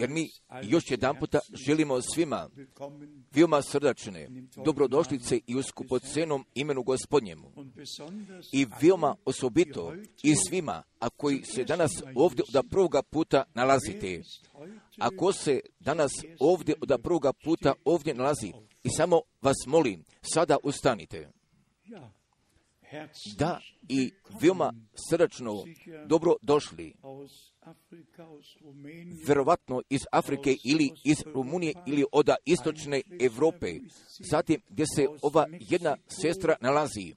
Jer mi još jedan puta želimo svima veoma srdačne dobrodošlice i u skupocenom imenu gospodnjemu. I veoma osobito i svima, a koji se danas ovdje od prvoga puta nalazite. Ako se danas ovdje od prvoga puta ovdje nalazi i samo vas molim, sada ustanite. Da, i veoma srdačno dobro došli verovatno iz Afrike ili iz Rumunije ili od istočne Europe, zatim gdje se ova jedna sestra nalazi,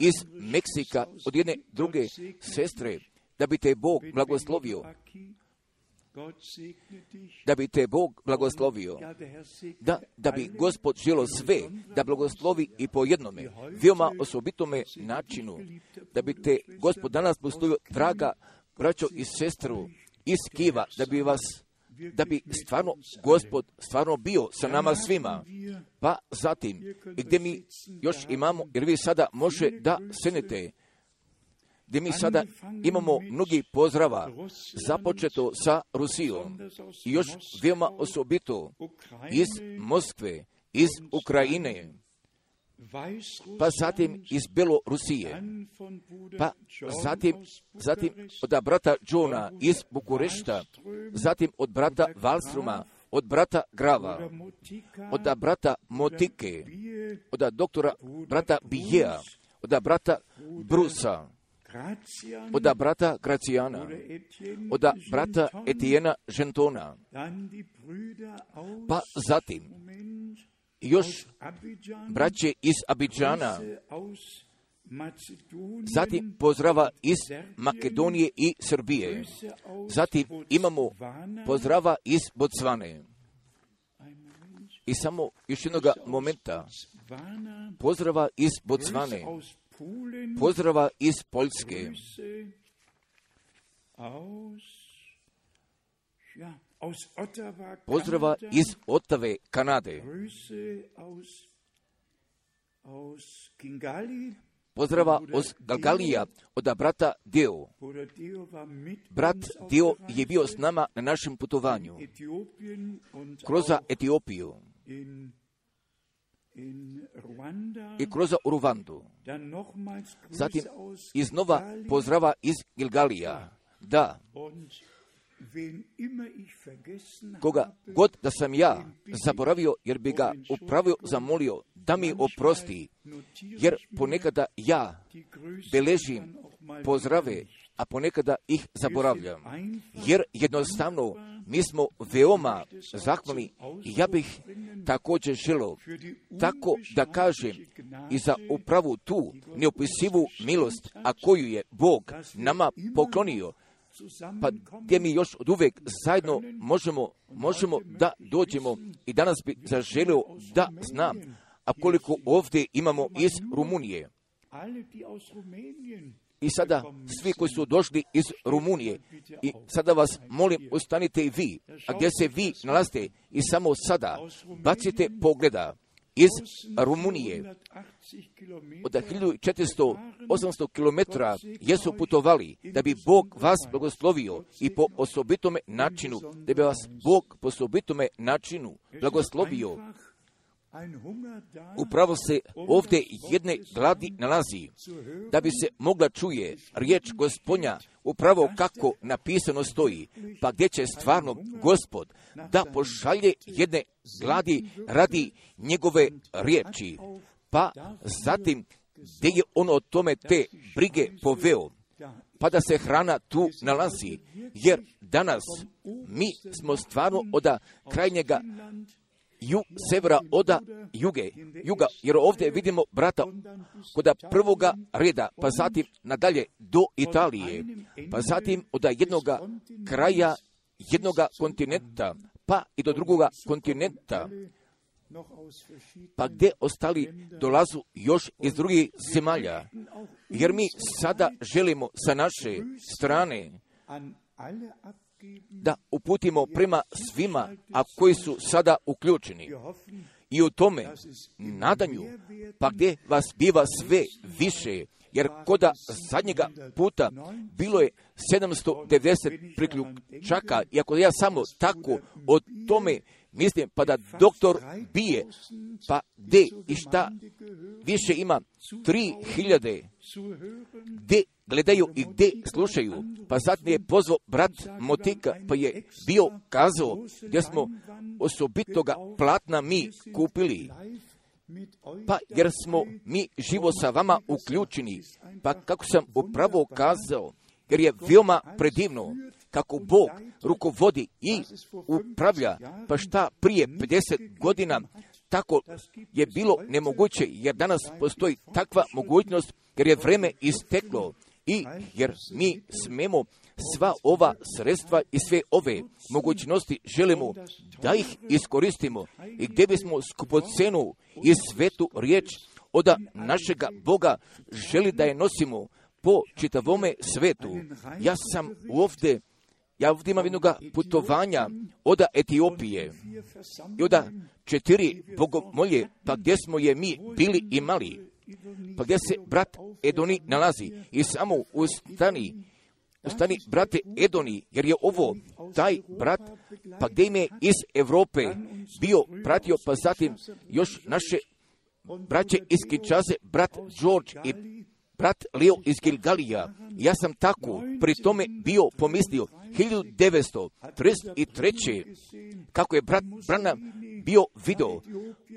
iz Meksika od jedne druge sestre, da bi te Bog blagoslovio, da bi te Bog blagoslovio, da, da bi Gospod želo sve, da blagoslovi i po jednome, veoma osobitome načinu, da bi te Gospod danas blagoslovio, draga braćo i sestru iz Kiva, da bi vas da bi stvarno gospod stvarno bio sa nama svima. Pa zatim, i gdje mi još imamo, jer vi sada može da senete, gdje mi sada imamo mnogi pozdrava, započeto sa Rusijom. I još veoma osobito iz Moskve, iz Ukrajine, pa zatim iz Belorusije, pa zatim, zatim od brata Johna iz Bukurešta, zatim od brata Valstruma, od brata Grava, od brata Motike, od doktora brata Bijea, od brata Brusa, od brata Gracijana, od brata Etijena Žentona, pa zatim još braće iz Abidžana, zatim pozdrava iz Makedonije i Srbije, zatim imamo pozdrava iz Bocvane. I samo još jednog momenta, pozdrava iz Bocvane, pozdrava iz Poljske, pozdrava iz Otave, Kanade, pozdrava od Galgalija, od brata Dio. Brat Dio je bio s nama na našem putovanju. Kroz Etiopiju i kroz Ruvandu. Zatim iznova pozdrava iz Gilgalija. Da, koga god da sam ja zaboravio, jer bi ga upravo zamolio da mi oprosti, jer ponekada ja beležim pozdrave, a ponekada ih zaboravljam. Jer jednostavno mi smo veoma zahvalni i ja bih također želo tako da kažem i za upravu tu neopisivu milost, a koju je Bog nama poklonio, pa gdje mi još od uvijek zajedno možemo, možemo da dođemo i danas bi zaželio da znam, a koliko ovdje imamo iz Rumunije. I sada svi koji su došli iz Rumunije i sada vas molim ustanite i vi, a gdje se vi nalazite i samo sada bacite pogleda iz Rumunije od 1400-800 km jesu putovali da bi Bog vas blagoslovio i po osobitome načinu, da bi vas Bog po osobitome načinu blagoslovio. Upravo se ovdje jedne gladi nalazi, da bi se mogla čuje riječ gospodnja upravo kako napisano stoji, pa gdje će stvarno gospod da pošalje jedne gladi radi njegove riječi, pa zatim gdje je on o tome te brige poveo, pa da se hrana tu nalazi, jer danas mi smo stvarno od krajnjega ju, severa oda juge, juga, jer ovdje vidimo brata kod prvoga reda, pa zatim nadalje do Italije, pa zatim od jednoga kraja jednoga kontinenta, pa i do drugoga kontinenta, pa gdje ostali dolazu još iz drugih zemalja, jer mi sada želimo sa naše strane da uputimo prema svima, a koji su sada uključeni. I u tome nadanju, pa gdje vas biva sve više, jer koda zadnjega puta bilo je 790 priključaka, i ako ja samo tako o tome mislim, pa da doktor bije, pa de i šta više ima, tri hiljade, gdje gledaju i gdje slušaju. Pa sad mi je pozvao brat Motika, pa je bio kazao gdje smo osobitoga platna mi kupili. Pa jer smo mi živo sa vama uključeni, pa kako sam upravo kazao, jer je veoma predivno kako Bog rukovodi i upravlja, pa šta prije 50 godina tako je bilo nemoguće, jer danas postoji takva mogućnost, jer je vreme isteklo i jer mi smemo sva ova sredstva i sve ove mogućnosti želimo da ih iskoristimo i gdje bismo skupocenu i svetu riječ oda našega Boga želi da je nosimo po čitavome svetu. Ja sam ovdje ja ovdje imam jednog putovanja od Etiopije. I od četiri bogomolje, pa gdje smo je mi bili imali, pa gdje se brat Edoni nalazi? I samo u stani, u stani brate Edoni, jer je ovo taj brat, pa gdje je iz Europe bio pratio, pa zatim još naše braće iz Kinčaze, brat George i brat Leo iz Gilgalija. Ja sam tako pri tome bio pomislio 1933. kako je brat Brana bio video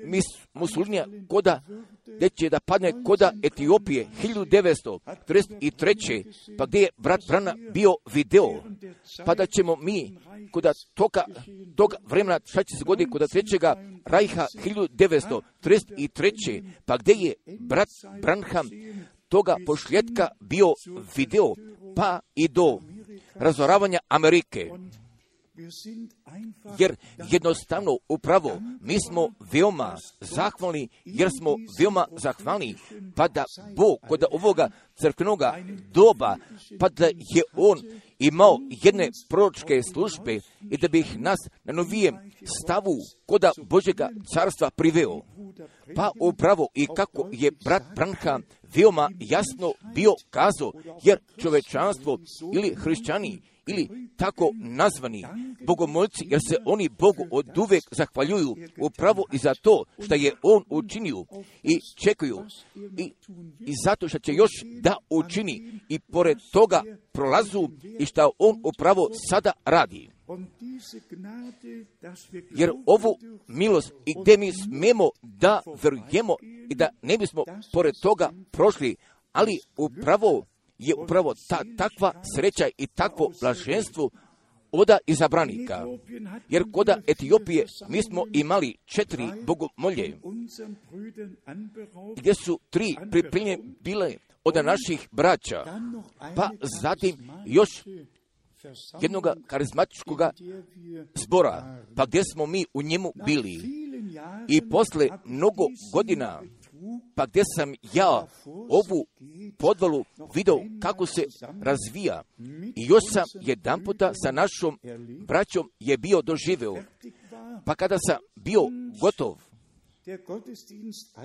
mis Musulnija koda će da padne koda Etiopije 1933. pa gdje je brat Brana bio video pa da ćemo mi koda toga, toga vremena šta će se goditi koda trećega Rajha 1933. pa gdje je brat Branham toga pošljetka bio video pa i do razoravanja Amerike. Jer jednostavno upravo mi smo veoma zahvalni, jer smo veoma zahvalni, pa da Bog kod ovoga crkvenoga doba, pa da je On imao jedne proročke službe i da bi ih nas na novijem stavu koda Božega carstva priveo. Pa upravo i kako je brat Branham veoma jasno bio kazao, jer čovečanstvo ili hrišćani ili tako nazvani bogomolci, jer se oni Bogu od uvek zahvaljuju upravo i za to što je On učinio i čekuju i, i zato što će još da učini i pored toga prolazu i što On upravo sada radi. Jer ovu milost i gdje mi smemo da verujemo i da ne bismo pored toga prošli, ali upravo je upravo ta, takva sreća i takvo blaženstvo oda izabranika. Jer koda Etiopije mi smo imali četiri bogomolje, gdje su tri pripremlje bile od naših braća, pa zatim još jednog karizmatičkog zbora, pa gdje smo mi u njemu bili. I posle mnogo godina pa gdje sam ja ovu podvalu video kako se razvija i još sam jedan puta sa našom braćom je bio doživeo. Pa kada sam bio gotov,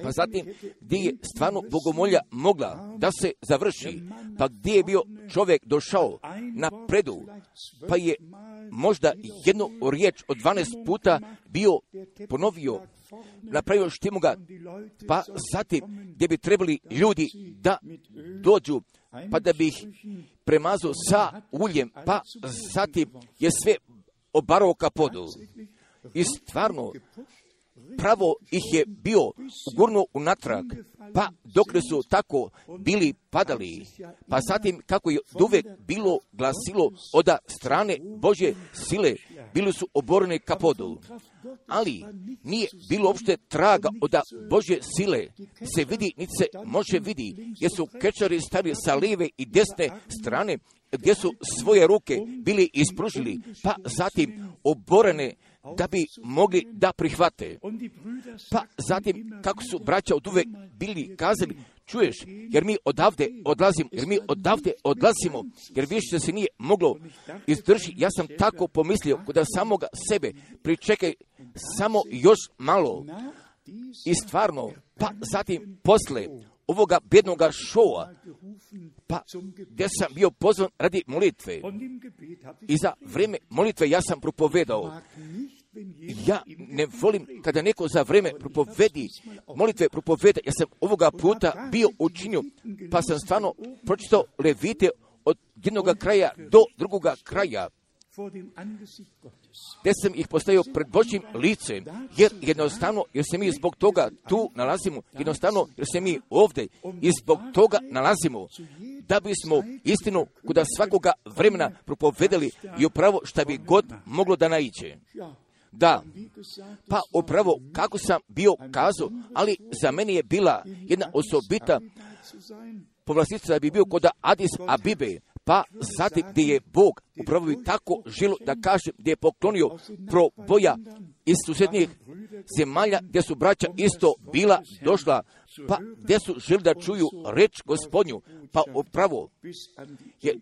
pa zatim gdje je stvarno bogomolja mogla da se završi, pa gdje je bio čovjek došao na predu, pa je možda jednu riječ od 12 puta bio ponovio, napravio ga, pa zatim gdje bi trebali ljudi da dođu, pa da bi ih premazao sa uljem, pa zatim je sve obarao kapodu. I stvarno, pravo ih je bio gurno unatrag, pa dokle su tako bili padali, pa zatim kako je uvek bilo glasilo od strane Bože sile, bili su oborene kapodu. Ali nije bilo uopšte traga od Bože sile, se vidi, niti se može vidi, jer su kečari stali sa lijeve i desne strane, gdje su svoje ruke bili ispružili, pa zatim oborene da bi mogli da prihvate. Pa zatim, kako su braća od uvek bili kazali, čuješ, jer mi odavde odlazimo, jer mi odavde odlazimo, jer više se nije moglo izdrži. Ja sam tako pomislio, kod samoga sebe, pričekaj samo još malo. I stvarno, pa zatim posle ovoga bjednoga šova, pa gdje sam bio pozvan radi molitve. I za vrijeme molitve ja sam propovedao. Ja ne volim kada neko za vrijeme propovedi, molitve propoveda, ja sam ovoga puta bio učinio, pa sam stvarno pročitao levite od jednog kraja do drugoga kraja. gdje sam ih postavio pred Božjim licem, jer jednostavno, jer se mi zbog toga tu nalazimo, jednostavno, jer se mi ovdje i zbog toga nalazimo, da bismo istinu kuda svakoga vremena propovedali i upravo šta bi god moglo da naiđe. Da, pa upravo kako sam bio kazao, ali za mene je bila jedna osobita povlastica da bi bio kod Adis Abibe, pa zatim gdje je Bog. Upravo bi tako žilo da kaže gdje je poklonio proboja iz susjednjih zemalja gdje su braća isto bila došla, pa gdje su želi da čuju reč gospodnju, pa upravo je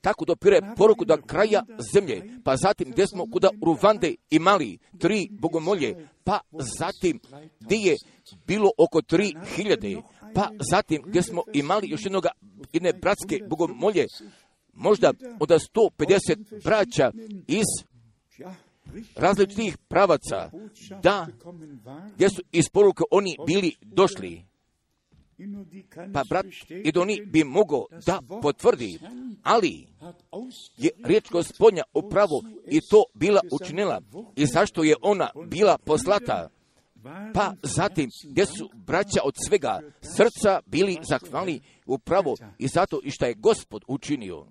tako dopire poruku do kraja zemlje, pa zatim gdje smo kuda Ruvande imali tri bogomolje, pa zatim gdje je bilo oko tri hiljade, pa zatim gdje smo imali još jednog, jedne bratske bogomolje, možda od 150 braća iz različitih pravaca, da, gdje su iz poruke oni bili došli. Pa brat Idoni bi mogao da potvrdi, ali je riječ gospodnja upravo i to bila učinila. I zašto je ona bila poslata? Pa zatim, gdje su braća od svega srca bili zahvalni upravo i zato i što je gospod učinio.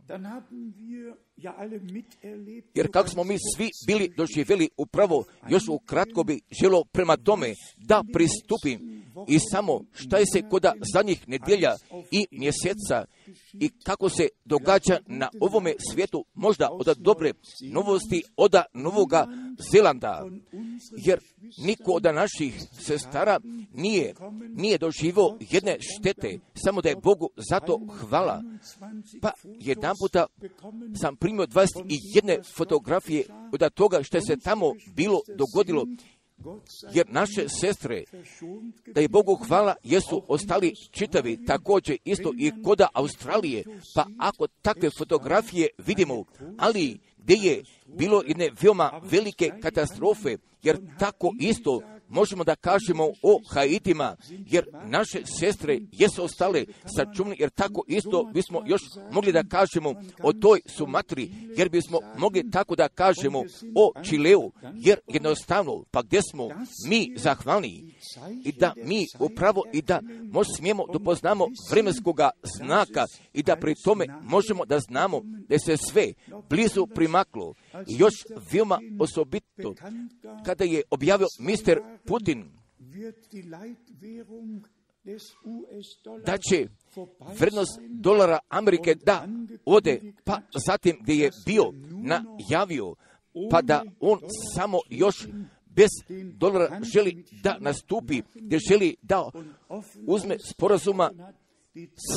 Jer kako smo mi svi bili doživjeli upravo, još u kratko bi želo prema tome da pristupim i samo šta je se koda zadnjih nedjelja i mjeseca i kako se događa na ovome svijetu možda od dobre novosti od Novoga Zelanda. Jer niko od naših sestara nije, nije doživio jedne štete, samo da je Bogu zato hvala. Pa jedan puta sam primio 21 fotografije od toga što se tamo bilo dogodilo jer naše sestre, da je Bogu hvala, jesu ostali čitavi, također isto i koda Australije, pa ako takve fotografije vidimo, ali gdje je bilo jedne veoma velike katastrofe, jer tako isto možemo da kažemo o Haitima, jer naše sestre jesu ostale sačuvni, jer tako isto bismo još mogli da kažemo o toj Sumatri, jer bismo mogli tako da kažemo o Čileu, jer jednostavno, pa gdje smo mi zahvalni? I da mi upravo i da možemo smijemo da poznamo vremenskoga znaka i da pri tome možemo da znamo da se sve blizu primaklo još veoma osobito kada je objavio mister Putin da će vrednost dolara Amerike da ode, pa zatim gdje je bio najavio, pa da on samo još bez dolara želi da nastupi, gdje želi da uzme sporazuma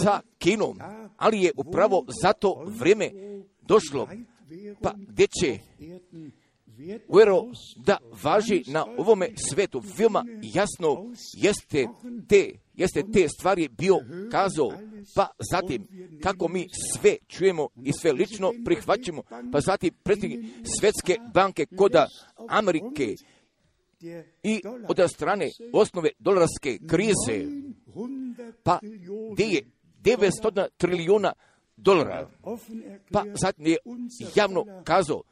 sa Kinom, ali je upravo zato vrijeme došlo, pa gdje će uvjero da važi na ovome svetu. Veoma jasno jeste te, jeste te stvari bio kazao, pa zatim kako mi sve čujemo i sve lično prihvaćamo, pa zatim predsjednik Svetske banke koda Amerike i od strane osnove dolarske krize, pa gdje je 900 trilijuna dolara. Pa zatim je javno kazao,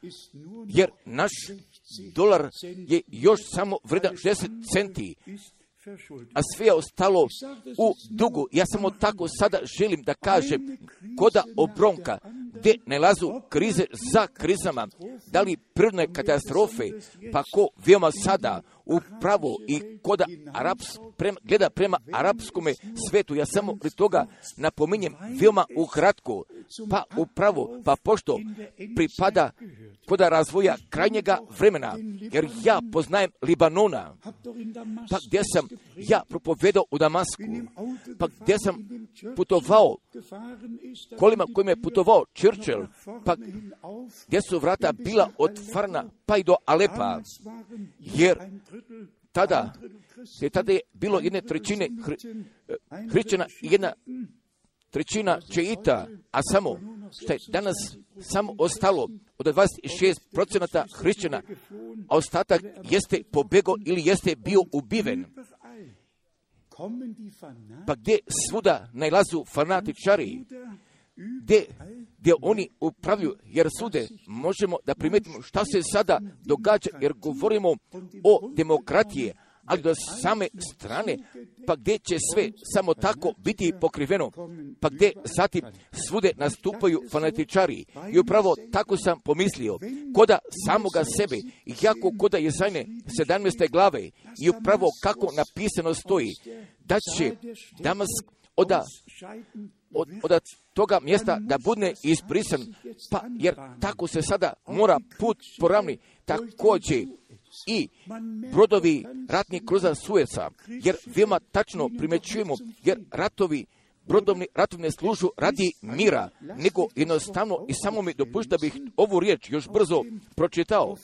jer naš dolar je još samo vredan 60 centi, a sve je ostalo u dugu. Ja samo tako sada želim da kažem, koda obronka, gdje nalazu krize za krizama, da li prirodne katastrofe, pa ko veoma sada upravo i koda Araps, prema, gleda prema arapskome svetu, ja samo pri toga napominjem veoma ukratko, pa upravo, pa pošto pripada koda razvoja krajnjega vremena, jer ja poznajem Libanona, pa gdje sam ja propovedao u Damasku, pa gdje sam putovao, kolima kojim je putovao Churchill, pa gdje su vrata bila otvorena pa i do Alepa, jer tada, je tada je bilo jedne trećine hrišćana i jedna trećina čeita, a samo što je danas samo ostalo od 26 procenata hrišćana, a ostatak jeste pobego ili jeste bio ubiven. Pa gdje svuda najlazu fanatičari, gdje, gdje oni upravljuju, jer sude, možemo da primetimo šta se sada događa, jer govorimo o demokratije, ali do same strane, pa gdje će sve samo tako biti pokriveno, pa gdje zatim svude nastupaju fanatičari. I upravo tako sam pomislio, koda samoga sebe, jako koda je zajne 17. glave, i upravo kako napisano stoji, da će Damask oda od, od toga mjesta da bude isprisan, pa jer tako se sada mora put poravni, također i brodovi ratnih kruza Sueca, jer veoma tačno primećujemo, jer ratovi brodovni ratovne služu radi mira, nego jednostavno i samo mi dopušta bih ovu riječ još brzo pročitao.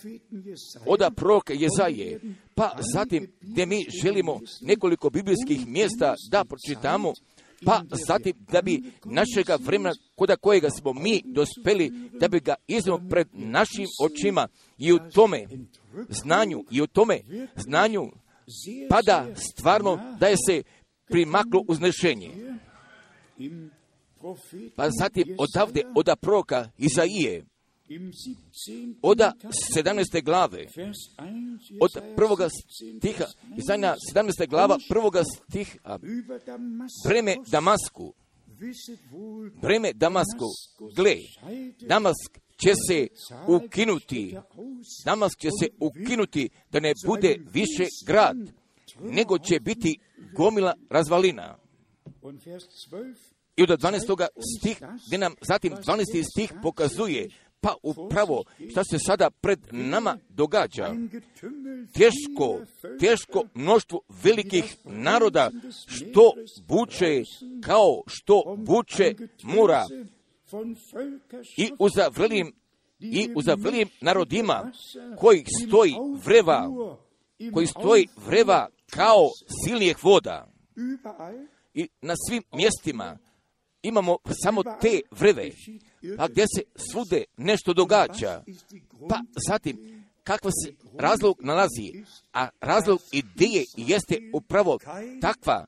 Oda proroka Jezaje, pa zatim gdje mi želimo nekoliko biblijskih mjesta da pročitamo, pa zatim da bi našega vremena koda kojega smo mi dospeli, da bi ga iznemo pred našim očima i u tome znanju i u tome znanju pada stvarno da je se primaklo uznešenje. Pa zatim odavde, oda proka Izaije, oda 17. glave, od prvoga stiha, Izaija 17. glava prvoga stiha, vreme Damasku, vreme Damasku, gle, Damask će se ukinuti, Damask će se ukinuti da ne bude više grad, nego će biti gomila razvalina. I od 12. stih, gdje nam zatim 12. stih pokazuje pa upravo što se sada pred nama događa. Teško, teško mnoštvo velikih naroda što buče kao što buče mura i uzavrlim i uzavrlim narodima koji stoji vreva, koji stoji vreva kao silnijeg voda. I na svim mjestima imamo samo te vreve, pa gdje se svude nešto događa, pa zatim kakva se razlog nalazi, a razlog ideje jeste upravo takva,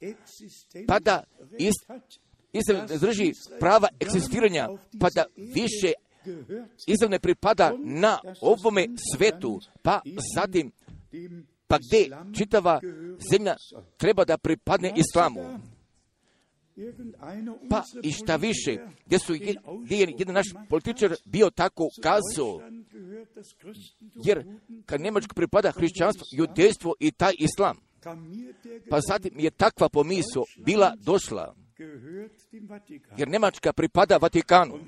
pa da Izrael ne drži prava eksistiranja, pa da više Izrael ne pripada na ovome svetu, pa zatim, pa gdje čitava zemlja treba da pripadne islamu. Pa i šta više, gdje, su, gdje je jedan naš političar bio tako kazao, jer kad Njemačko pripada hrišćanstvo, judejstvo i taj islam, pa zatim je takva pomiso bila došla, jer Njemačka pripada Vatikanu.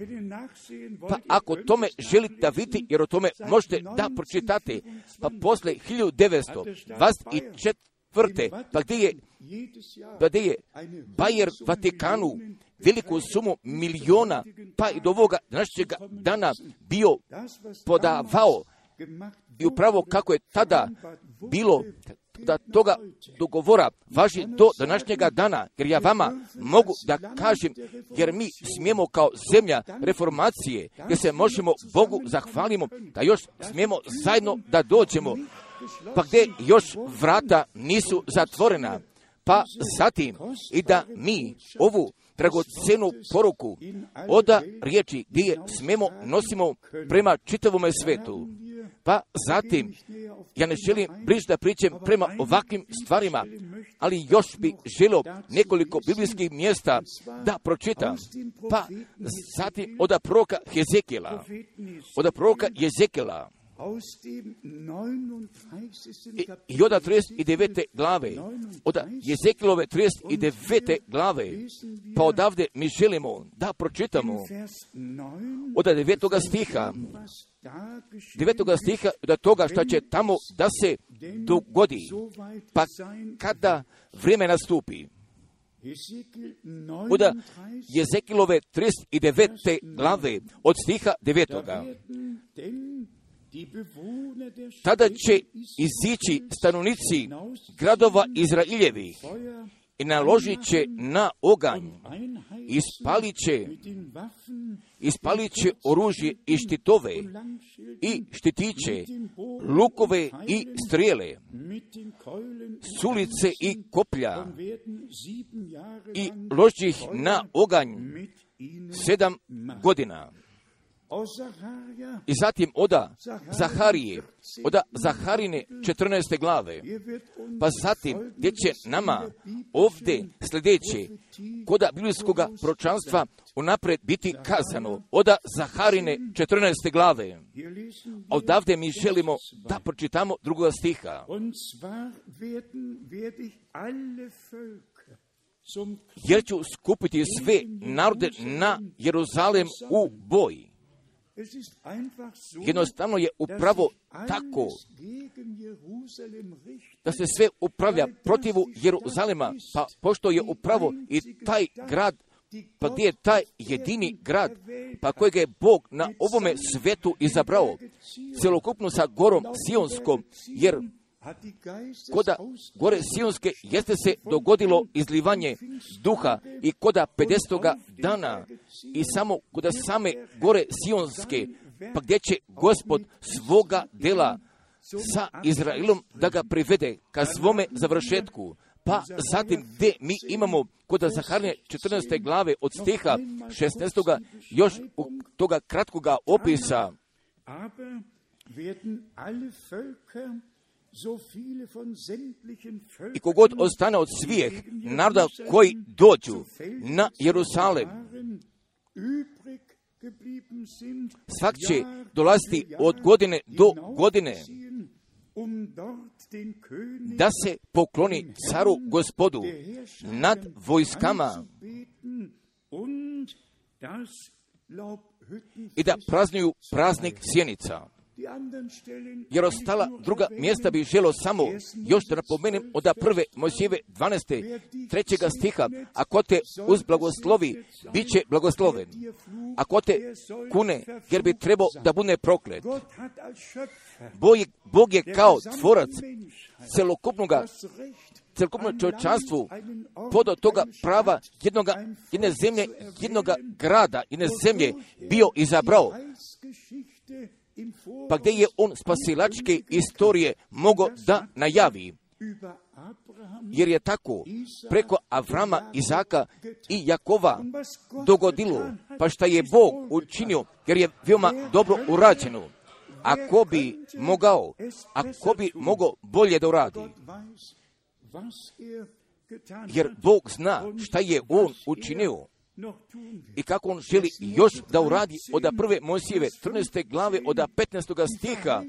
Pa ako tome želite da vidite, jer o tome možete da pročitate, pa posle 1924 tvrte, pa gdje je, pa gdje je Bayer Vatikanu veliku sumu miliona, pa i do ovoga današnjega dana bio podavao? I upravo kako je tada bilo da toga dogovora važi do današnjega dana, jer ja vama mogu da kažem, jer mi smijemo kao zemlja reformacije, gdje se možemo Bogu zahvalimo, da još smijemo zajedno da dođemo pa gdje još vrata nisu zatvorena, pa zatim i da mi ovu dragocenu poruku oda riječi gdje je smemo nosimo prema čitavome svetu. Pa zatim, ja ne želim bliž da pričam prema ovakvim stvarima, ali još bi želio nekoliko biblijskih mjesta da pročitam. Pa zatim od proroka Hezekela, od proroka Jezekela, i od 39. glave, od Jezekilove 39. glave, pa odavde mi želimo da pročitamo od 9. stiha, 9. stiha do toga što će tamo da se dogodi, pa kada vrijeme nastupi. Od Jezekilove 39. glave, od stiha 9 tada će izići stanovnici gradova Izraeljevih i naložit će na oganj, ispalit će, ispalit će oružje i štitove i štitiće, lukove i strijele, sulice i koplja i ložit ih na oganj sedam godina. I zatim oda Zaharije, oda Zaharine 14. glave, pa zatim gdje će nama ovdje sljedeće koda biblijskog pročanstva unaprijed biti kazano oda Zaharine 14. glave. Odavde mi želimo da pročitamo drugoga stiha. Jer ću skupiti sve narode na Jeruzalem u boj. Jednostavno je upravo tako da se sve upravlja protivu Jeruzalema, pa pošto je upravo i taj grad, pa gdje je taj jedini grad, pa kojeg je Bog na ovome svetu izabrao, celokupno sa gorom Sionskom, jer Koda gore Sionske jeste se dogodilo izlivanje duha i koda 50. dana i samo koda same gore Sionske, pa gdje će gospod svoga dela sa Izraelom da ga privede ka svome završetku. Pa zatim gdje mi imamo kod Zaharnje 14. glave od stiha 16. još toga kratkoga opisa i kogod ostane od svijeh naroda koji dođu na Jerusalem, svak će dolaziti od godine do godine da se pokloni caru gospodu nad vojskama i da praznuju praznik sjenica. Jer ostala druga mjesta bi želo samo još da napomenem od prve Mojsijeve 12. trećega stiha, ako te uz blagoslovi, bit će blagosloven. Ako te kune, jer bi trebao da bude proklet. Bog je, Bog je kao tvorac celokupnoga celokupno čovječanstvu pod toga prava jednoga, jedne zemlje, jednoga grada, jedne zemlje bio izabrao pa gdje je on spasilačke istorije mogao da najavi. Jer je tako preko Avrama, Izaka i Jakova dogodilo, pa šta je Bog učinio, jer je veoma dobro urađeno. Ako bi mogao, ako bi mogao bolje da uradi. Jer Bog zna šta je On učinio i kako on želi još da uradi od prve Mojsijeve 13. glave od 15. stiha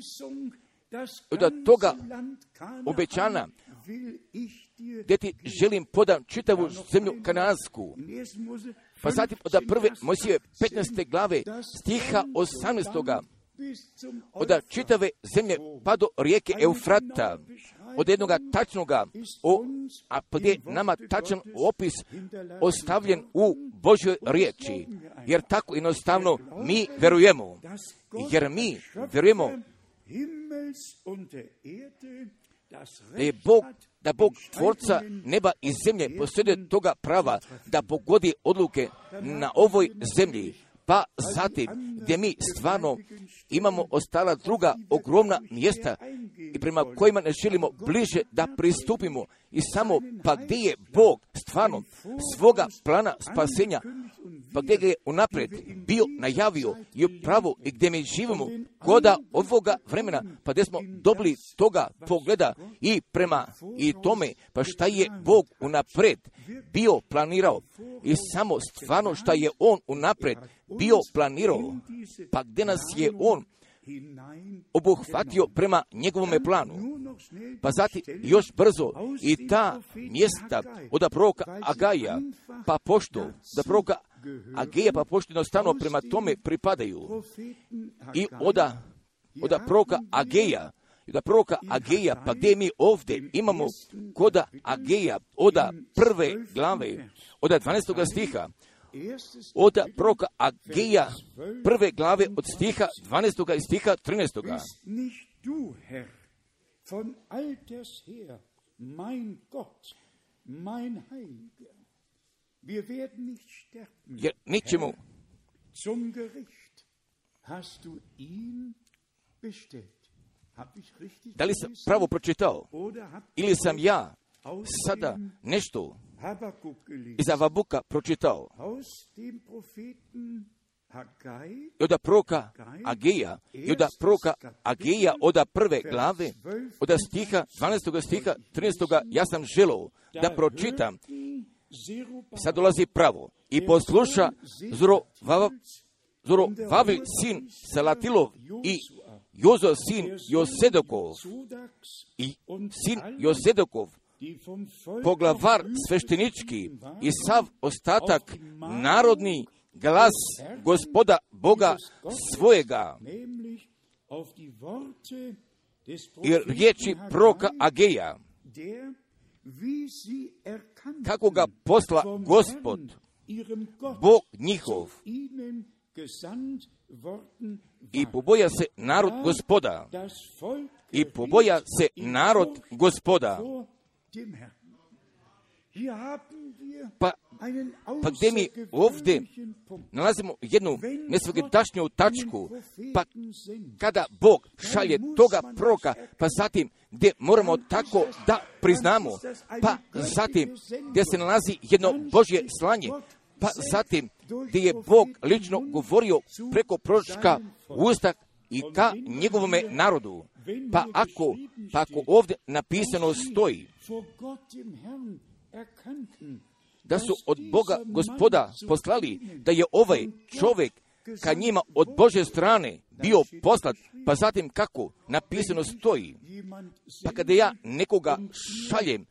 od toga obećana gdje ti želim podam čitavu zemlju kanansku. Pa zatim od prve Mojsijeve 15. glave stiha 18. od čitave zemlje pa rijeke Eufrata od jednoga tačnoga, o, a gdje nama tačan opis ostavljen u Božoj riječi. Jer tako jednostavno mi verujemo. Jer mi verujemo da je Bog da Bog tvorca neba i zemlje posjeduje toga prava da pogodi odluke na ovoj zemlji pa zatim gdje mi stvarno imamo ostala druga ogromna mjesta i prema kojima ne želimo bliže da pristupimo i samo pa gdje je Bog stvarno svoga plana spasenja pa gdje je unaprijed bio najavio i upravo i gdje mi živimo koda ovoga vremena, pa gdje smo dobili toga pogleda i prema i tome, pa šta je Bog unaprijed bio planirao i samo stvarno šta je On unaprijed bio planirao, pa gdje nas je On obuhvatio prema njegovome planu. Pa zatim još brzo i ta mjesta od proroka Agaja, pa pošto, da proroka Ageja pa pošto jednostavno prema tome pripadaju. I oda, oda proroka Ageja, da proroka Ageja, pa gdje mi ovdje imamo koda Ageja, oda prve glave, oda 12. stiha, od proka Ageja prve glave od stiha 12. i stiha 13. mein Heiliger, wir werden nicht sterben. jer nićemo Zum Gericht hast du ihn bestellt. Hab ich richtig Da li sam pravo pročitao? Ili sam ja sada nešto? Iz Avabuka pročitao? I od proroka Ageja, i od proroka Ageja od prve glave, od stiha, 12. stiha, 13. ja sam želao da pročitam, sad dolazi pravo, i posluša Zorovavil sin Salatilov i Jozo sin Josedokov i sin Josedokov, poglavar sveštenički i sav ostatak narodni glas gospoda Boga svojega. I riječi Haggai, Ageja, kako ga posla gospod, Bog njihov, i poboja se narod gospoda, i poboja se narod gospoda. Pa, pa gdje mi ovdje nalazimo jednu Gott tačku, pa kada Bog šalje toga proroka, pa zatim gdje moramo tako da priznamo, pa zatim gdje se nalazi jedno Božje slanje, pa zatim gdje je Bog lično govorio preko proročka usta i ka njegovome narodu. Pa ako, pa ako ovdje napisano stoji da su od Boga gospoda poslali da je ovaj čovjek ka njima od Bože strane bio poslat, pa zatim kako napisano stoji, pa kada ja nekoga šaljem,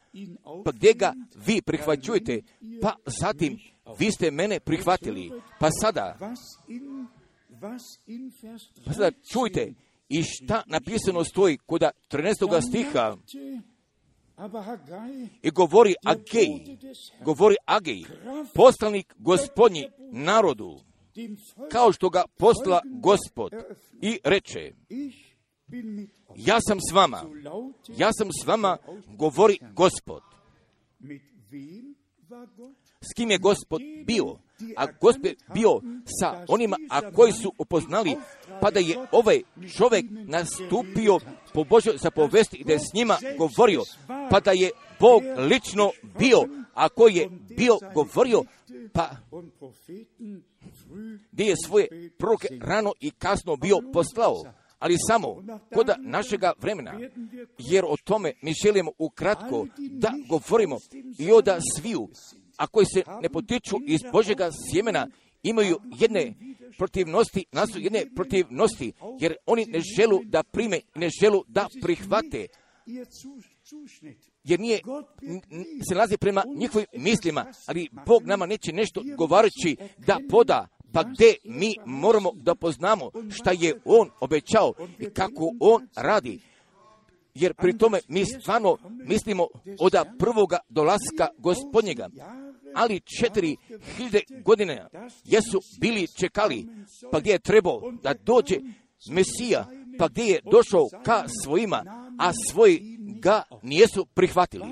pa gdje ga vi prihvaćujete, pa zatim vi ste mene prihvatili, pa sada, pa sada 13 čujte i šta napisano stoji kod 13. stiha i govori Agej, govori Agej, poslanik gospodnji narodu, kao što ga posla gospod i reče, ja sam s vama, ja sam s vama, govori gospod. S kim je gospod bio? A gospod bio sa onima, a koji su upoznali, pa da je ovaj čovjek nastupio po Božoj zapovesti i da je s njima govorio, pa da je Bog lično bio, a koji je bio govorio, pa gdje je svoje proroke rano i kasno bio poslao, ali samo kod našega vremena, jer o tome mi želimo ukratko da govorimo i o da sviju, a koji se ne potiču iz Božega sjemena, imaju jedne protivnosti, nasu jedne protivnosti, jer oni ne želu da prime ne želu da prihvate, jer nije, se nalazi prema njihovim mislima, ali Bog nama neće nešto govarajući da poda, pa gdje mi moramo da poznamo šta je On obećao i kako On radi. Jer pri tome mi stvarno mislimo od prvoga dolaska gospodnjega, ali četiri hiljade godine jesu bili čekali, pa gdje je trebao da dođe Mesija, pa gdje je došao ka svojima, a svoji ga nijesu prihvatili.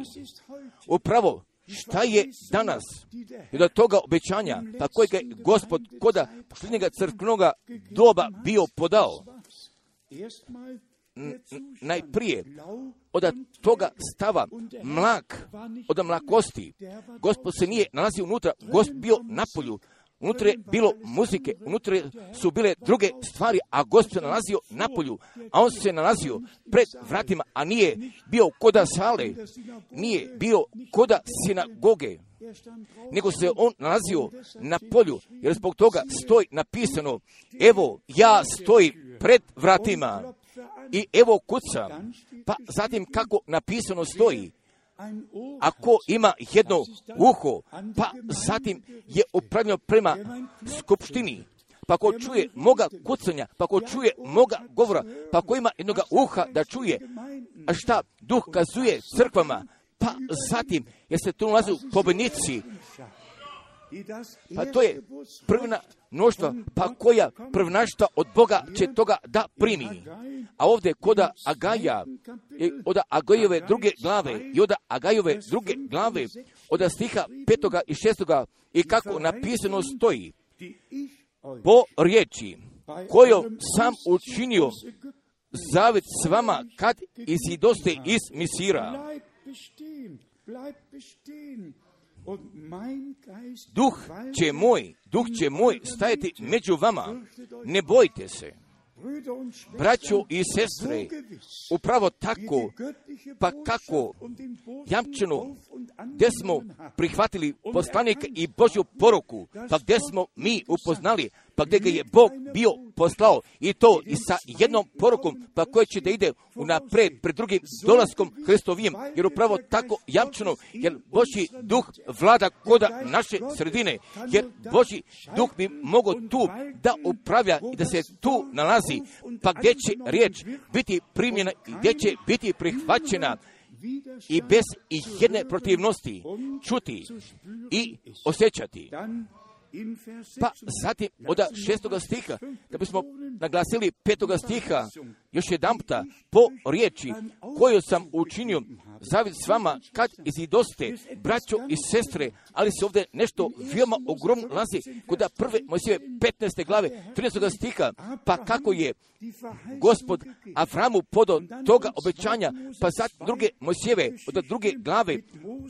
Upravo, šta je danas i do toga obećanja, pa kojeg je gospod koda posljednjega crkvenoga doba bio podao, najprije od toga stava mlak, od mlakosti. Gospod se nije nalazio unutra, gospod bio na polju. Unutra je bilo muzike, unutra su bile druge stvari, a gospod se nalazio na polju, a on se nalazio pred vratima, a nije bio koda sale, nije bio koda sinagoge, nego se on nalazio na polju, jer zbog toga stoji napisano, evo ja stoji pred vratima i evo kucam, pa zatim kako napisano stoji, ako ima jedno uho, pa zatim je upravljeno prema skupštini, pa ko čuje moga kucanja, pa ko čuje moga govora, pa ko ima jednoga uha da čuje, a šta duh kazuje crkvama, pa zatim, jer se tu nalazu pobednici, Pa to je prvna mnoštva, pa koja prvnaštva od Boga će toga da primi. A ovdje koda Agaja, od Agajove druge glave i od Agajove druge glave, od stiha petoga i šestoga i kako napisano stoji, po riječi koju sam učinio zavet s vama kad izidoste iz Misira. Duh će moj, duh će moj stajati među vama. Ne bojte se. Braćo i sestre, upravo tako, pa kako jamčeno, gdje smo prihvatili poslanika i Božju poruku, pa gdje smo mi upoznali, pa gdje ga je Bog bio poslao? I to i sa jednom porukom, pa koje će da ide unapred pred drugim dolaskom Hristovijem, jer upravo tako jamčeno, jer Božji duh vlada koda naše sredine, jer Božji duh bi mogao tu da upravlja i da se tu nalazi, pa gdje će riječ biti primljena i gdje će biti prihvaćena? I bez i jedne protivnosti čuti i osjećati. Pa zatim od šestoga stiha, da bismo naglasili petoga stiha, još jedan puta, po riječi koju sam učinio zavid s vama kad izidoste, braćo i sestre, ali se ovdje nešto veoma ogromno lazi kod prve Mojsije 15. glave 13. stiha, pa kako je gospod Avramu podo toga obećanja, pa sad druge Mojsijeve, od druge glave,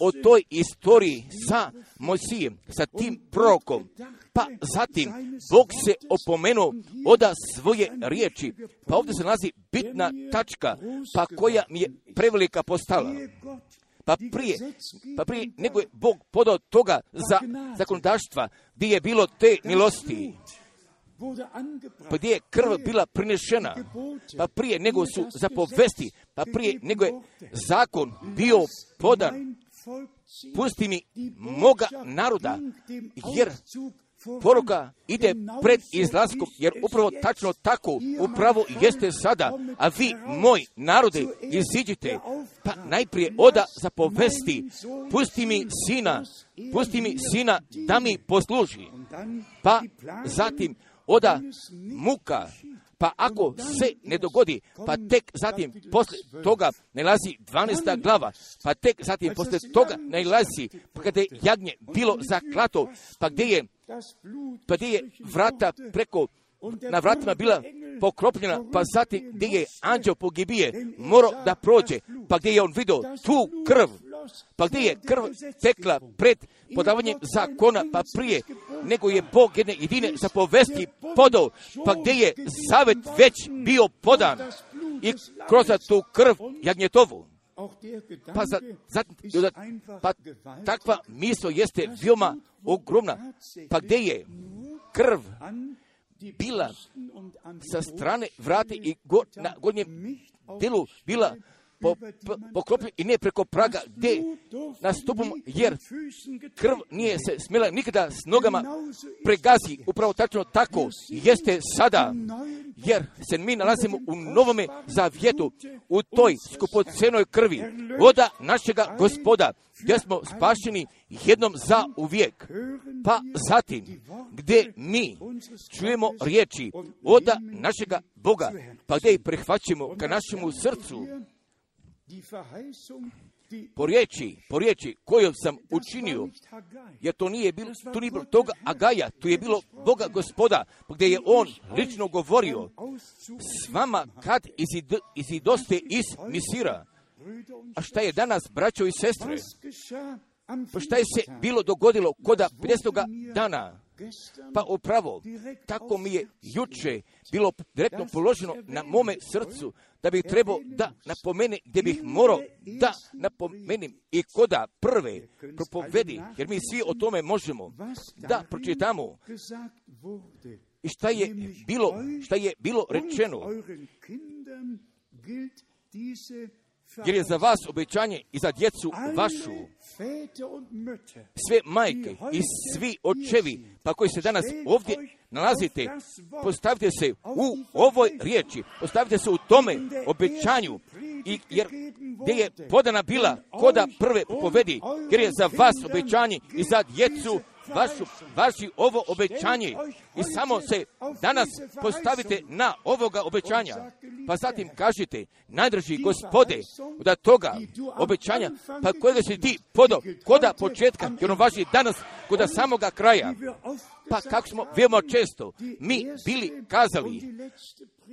o toj istoriji sa Mojsijem, sa tim prorokom, pa zatim Bog se opomenuo oda svoje riječi, pa ovdje se nalazi bitna tačka, pa koja mi je prevelika postala. Pa prije, pa prije nego je Bog podao toga za zakonodavstva, gdje je bilo te milosti, pa gdje je krv bila prinešena, pa prije nego su zapovesti, pa prije nego je zakon bio podan, pusti mi moga naroda, jer poruka ide pred izlaskom, jer upravo tačno tako upravo jeste sada, a vi, moj narode, iziđite, pa najprije oda za povesti, pusti mi sina, pusti mi sina da mi posluži, pa zatim oda muka, pa ako se ne dogodi, pa tek zatim poslije toga nalazi 12. glava, pa tek zatim poslije toga nalazi, pa kada je jagnje bilo zaklato, pa gdje je pa gdje je vrata preko na vratima bila pokropljena, pa zatim gdje je anđeo pogibije morao da prođe, pa gdje je on vidio tu krv, pa gdje je krv tekla pred podavanjem zakona, pa prije nego je Bog jedne jedine zapovesti podao, pa gdje je zavet već bio podan i kroz tu krv jagnjetovu. Pa, za, za, pa takva mislo jeste veoma ogromna. Pa gdje je krv bila sa strane vrati i go, na gornjem delu bila po, po, poklopljen i ne preko praga gdje nastupom, jer krv nije se smjela nikada s nogama pregazi, upravo tačno tako jeste sada, jer se mi nalazimo u novome zavjetu, u toj skupocenoj krvi, voda našega gospoda, gdje smo spašeni jednom za uvijek. Pa zatim, gdje mi čujemo riječi voda našega Boga, pa gdje ih prihvaćamo ka našemu srcu, po riječi, po riječi koju sam učinio, jer to nije bilo, to nije bilo toga Agaja, to je bilo Boga gospoda, gdje je on lično govorio s vama kad izid, izidoste iz Misira. A šta je danas, braćo i sestre? Pa šta je se bilo dogodilo koda 50. dana? Pa upravo, tako mi je juče bilo direktno položeno na mome srcu, da bih trebao da napomene, gdje bih morao da napomenem i koda prve propovedi, jer mi svi o tome možemo da pročitamo i šta je bilo, šta je bilo rečeno. Jer je za vas obećanje i za djecu vašu. sve majke i svi očevi, pa koji se danas ovdje nalazite, postavite se u ovoj riječi, postavite se u tome obećanju, i, jer gdje je podana bila koda prve povedi, jer je za vas obećanje i za djecu vašu, vaši ovo obećanje i samo se danas postavite na ovoga obećanja. Pa zatim kažete, najdrži gospode, da toga obećanja, pa kojega si ti podo, koda početka, jer on važi danas, koda samoga kraja. Pa kako smo veoma često mi bili kazali,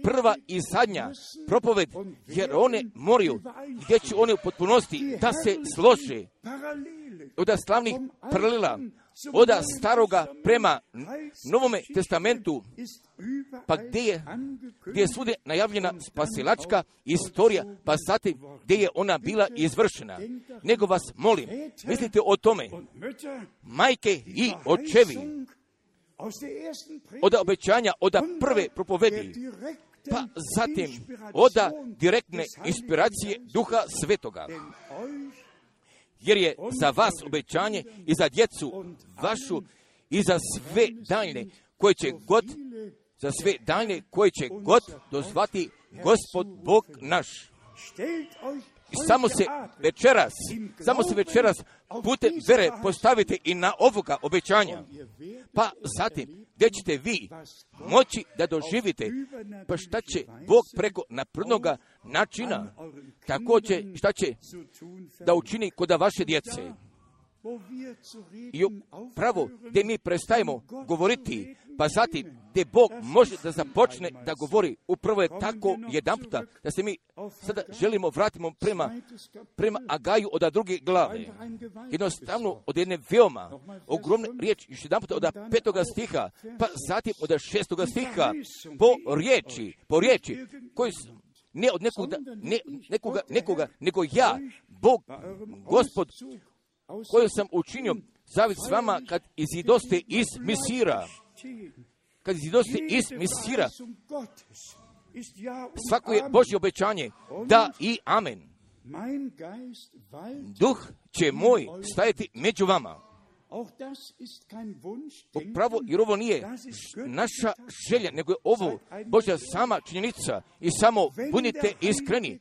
prva i zadnja propoved, jer one moraju, gdje će one u potpunosti da se slože od slavnih paralela, od staroga prema Novome testamentu, pa gdje je, gdje je svude najavljena spasilačka istorija, pa zatim gdje je ona bila izvršena. Nego vas molim, mislite o tome, majke i očevi, od obećanja, od prve propovedi, pa zatim oda direktne inspiracije Duha Svetoga. Jer je za vas obećanje i za djecu vašu i za sve daljne koje će god za sve daljne koje će god dozvati Gospod Bog naš. Samo se večeras, samo se večeras putem vere postavite i na ovoga obećanja. Pa zatim, gdje ćete vi moći da doživite, pa šta će Bog preko naprednoga načina, tako će, šta će da učini kod vaše djece. I pravo gdje mi prestajemo govoriti, pa zatim gdje Bog može da započne da govori, upravo je tako jedan puta, da se mi sada želimo vratimo prema, prema Agaju od druge glave. Jednostavno od jedne veoma ogromne riječi, još jedan puta od petoga stiha, pa zatim od šestoga stiha, po riječi, po riječi, koji ne od nekoga, ne, nekoga, nekoga, nego ja, Bog, Gospod, koju sam učinio zavit s vama kad izidoste iz Misira. Kad izidoste iz Misira. Svako je Božje obećanje. Da i amen. Duh će moj stajati među vama. Upravo, jer ovo nije naša želja, nego je ovo Božja sama činjenica i samo budite iskreni.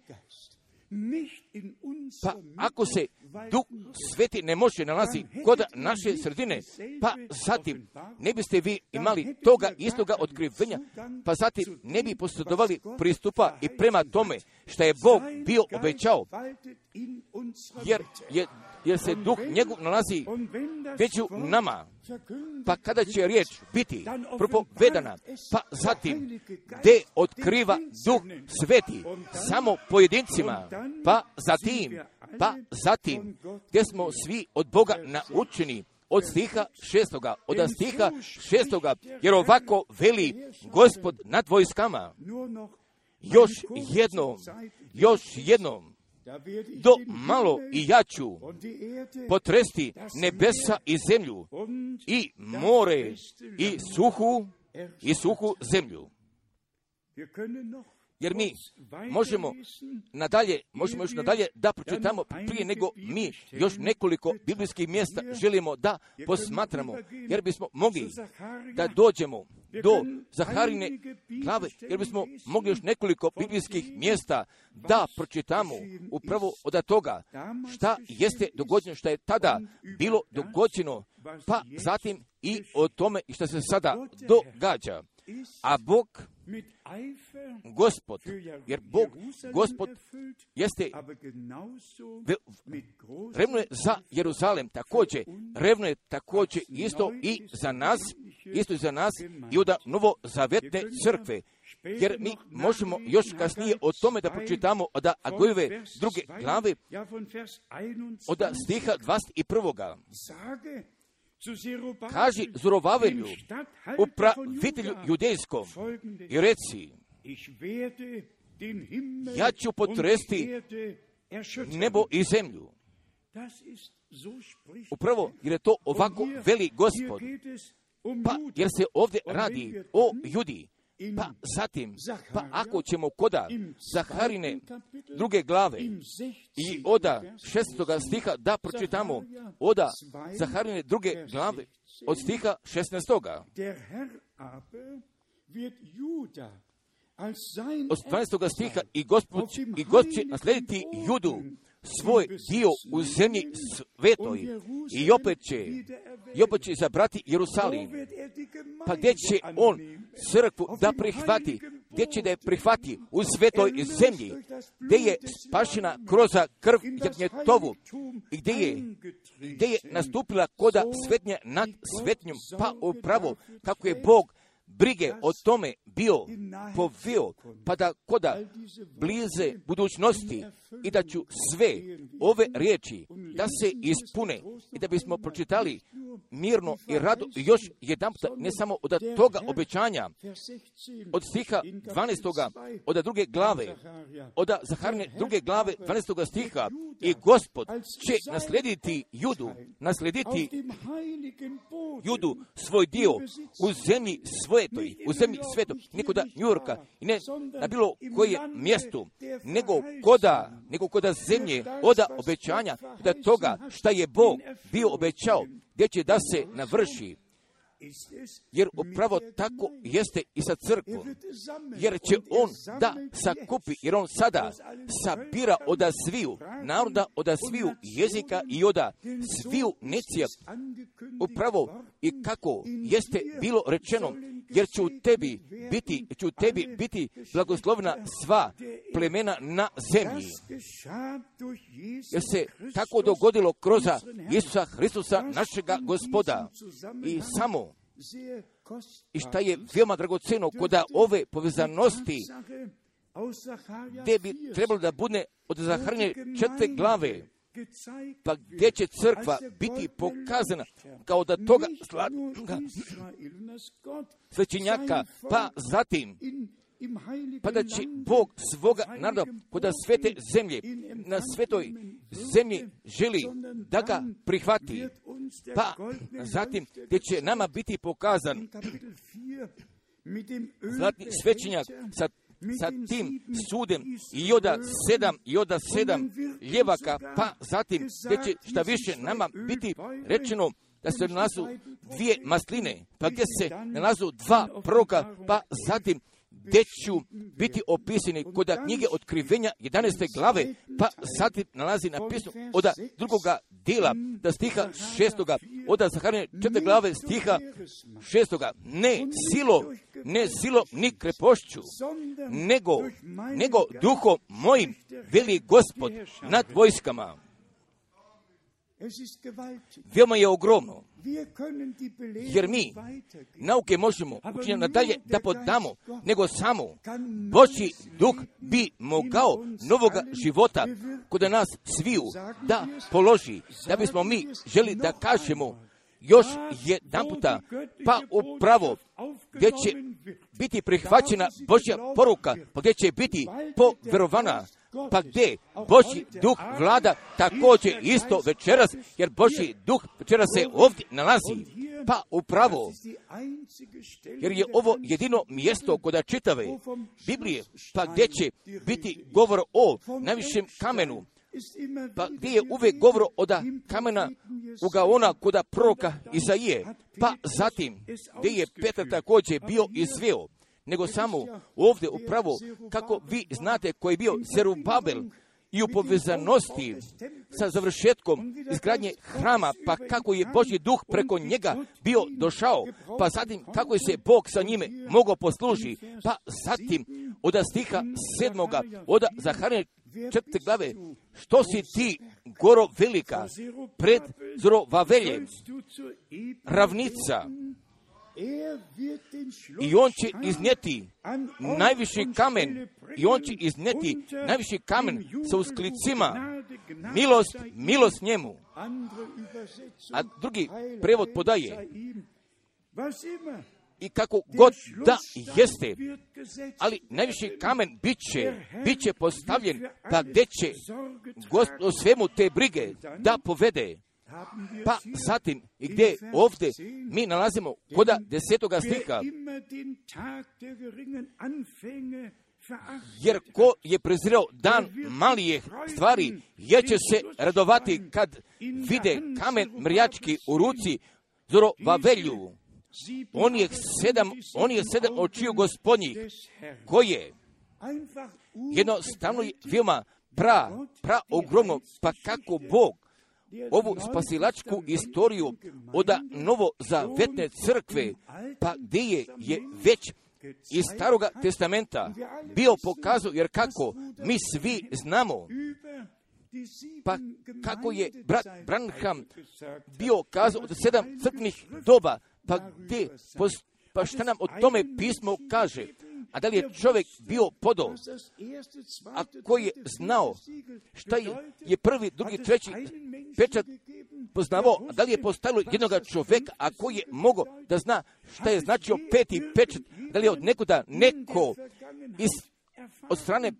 Pa ako se Duh Sveti ne može nalazi kod naše sredine, pa zatim ne biste vi imali toga istoga otkrivenja, pa zatim ne bi posjedovali pristupa i prema tome što je Bog bio obećao, jer, je, jer se duh njegov nalazi već u nama. Pa kada će riječ biti propovedana, pa zatim gdje otkriva duh sveti samo pojedincima, pa zatim, pa zatim gdje smo svi od Boga naučeni od stiha šestoga, od stiha šestoga, jer ovako veli gospod nad vojskama. Još jednom, još jednom, do malo i ja ću potresti nebesa i zemlju i more i suhu i suhu zemlju. Jer mi možemo nadalje, možemo još nadalje da pročitamo prije nego mi još nekoliko biblijskih mjesta želimo da posmatramo, jer bismo mogli da dođemo do Zaharine glave, jer bismo mogli još nekoliko biblijskih mjesta da pročitamo upravo od toga šta jeste dogođeno, šta je tada bilo dogođeno, pa zatim i o tome što se sada događa. A Bog Gospod, jer Bog, Gospod, jeste revno je za Jeruzalem također, revno je također isto i za nas, isto i za nas i od novozavetne crkve. Jer mi možemo još kasnije o tome da pročitamo od Agojeve druge glave, od stiha 21 kaži Zorovavelju, upravitelju judejskom, i reci, ja ću potresti nebo i zemlju. Upravo, jer je to ovako veli gospod. Pa, jer se ovdje radi o judi. Pa zatim, pa ako ćemo koda Zaharine druge glave i oda šestoga stiha da pročitamo oda Zaharine druge glave od stiha šestnestoga. Od 12. stiha i gospod, i gospod će naslediti judu svoj dio u zemlji svetoj i opet će, i opet će zabrati Jerusalim. Pa gdje će on crkvu da prihvati? Gdje će da je prihvati? U svetoj zemlji, gdje je spašena kroz krv jagnjetovu i gdje je, gdje je nastupila koda svetnja nad svetnjom, pa upravo kako je Bog brige o tome bio povio, pa da koda blize budućnosti i da ću sve ove riječi da se ispune i da bismo pročitali mirno i rado još jedan ne samo od toga obećanja, od stiha 12. od druge glave, od Zaharne druge glave 12. stiha i gospod će naslediti judu, naslediti judu svoj dio u zemlji svetoj, u zemlji svetoj, nikoda Njurka ne na bilo koje mjestu, nego koda, nego koda zemlje, oda obećanja, da toga šta je Bog bio obećao, gdje će da se navrši. Jer upravo tako jeste i sa crkvom. Jer će on da sakupi, jer on sada sabira od sviju naroda, od sviju jezika i od sviju necija. Upravo i kako jeste bilo rečeno, jer će u tebi biti, će u tebi biti blagoslovna sva plemena na zemlji. Jer se tako dogodilo kroz Isusa Hristusa, našega gospoda. I samo i šta je veoma dragoceno kod ove povezanosti gdje bi trebalo da bude od Zaharnje četiri glave, pa gdje će crkva biti pokazana kao da toga svećenjaka, pa zatim pa da će Bog svoga naroda kod svete zemlje, na svetoj zemlji želi da ga prihvati, pa zatim gdje će nama biti pokazan zlatni svećenjak sa sa tim sudem i oda sedam i oda sedam ljevaka, pa zatim gdje će šta više nama biti rečeno da se nalazu dvije masline, pa gdje se nalazu dva proka, pa zatim gdje ću biti opisani kod knjige otkrivenja 11. glave, pa zatim nalazi napisano od drugoga dijela, da stiha šestoga, od Zaharine četiri glave stiha šestoga, ne silo, ne silo ni krepošću, nego, nego duhom mojim, veli gospod nad vojskama. Veoma je ogromno. Jer mi nauke možemo učinjati nadalje da podamo, nego samo Boći duh bi mogao novoga života kod nas sviju da položi, da bismo mi želi da kažemo još jedan puta, pa upravo gdje će biti prihvaćena Božja poruka, pa gdje će biti poverovana pa gdje? Boži duh vlada također isto večeras, jer Boži duh večeras se ovdje nalazi. Pa upravo, jer je ovo jedino mjesto koda čitave Biblije, pa gdje će biti govor o najvišem kamenu, pa gdje je uvijek govor od kamena ugaona koda proka Izaije, pa zatim gdje je Petar također bio izveo nego samo ovdje upravo kako vi znate koji je bio Zerubabel i u povezanosti sa završetkom izgradnje hrama, pa kako je Božji duh preko njega bio došao, pa zatim kako je se Bog sa njime mogao posluži, pa zatim od stiha sedmoga, od Zaharine četiri glave, što si ti goro velika pred Zorovaveljem, ravnica, i on će iznijeti najviši kamen. i on će iznijeti najviši kamen sa usklicima. milost, milost njemu. A drugi prevod podaje. i kako god da jeste, ali najviši kamen bit će, bit će postavljen pa gdje će gospod svemu te brige da povede. Pa zatim, i gdje ovdje mi nalazimo koda desetoga stiha, jer ko je prezirao dan malijeh stvari, je će se radovati kad vide kamen mrjački u ruci zoro vavelju. On je sedam, on je sedam očiju gospodnjih, koje jednostavno veoma pra, pra ogromno, pa kako Bog ovu spasilačku istoriju od novozavetne crkve, pa gdje je, je već iz staroga testamenta bio pokazao, jer kako mi svi znamo, pa kako je brat Branham bio kazao od sedam crkvnih doba, pa gdje, pa šta nam o tome pismo kaže? A da li je čovjek bio podol? A koji je znao šta je, prvi, drugi, treći pečat poznavao? A da li je postavilo jednog čovjeka, a koji je mogao da zna šta je značio peti pečat? Da li je od nekuda neko iz, od strane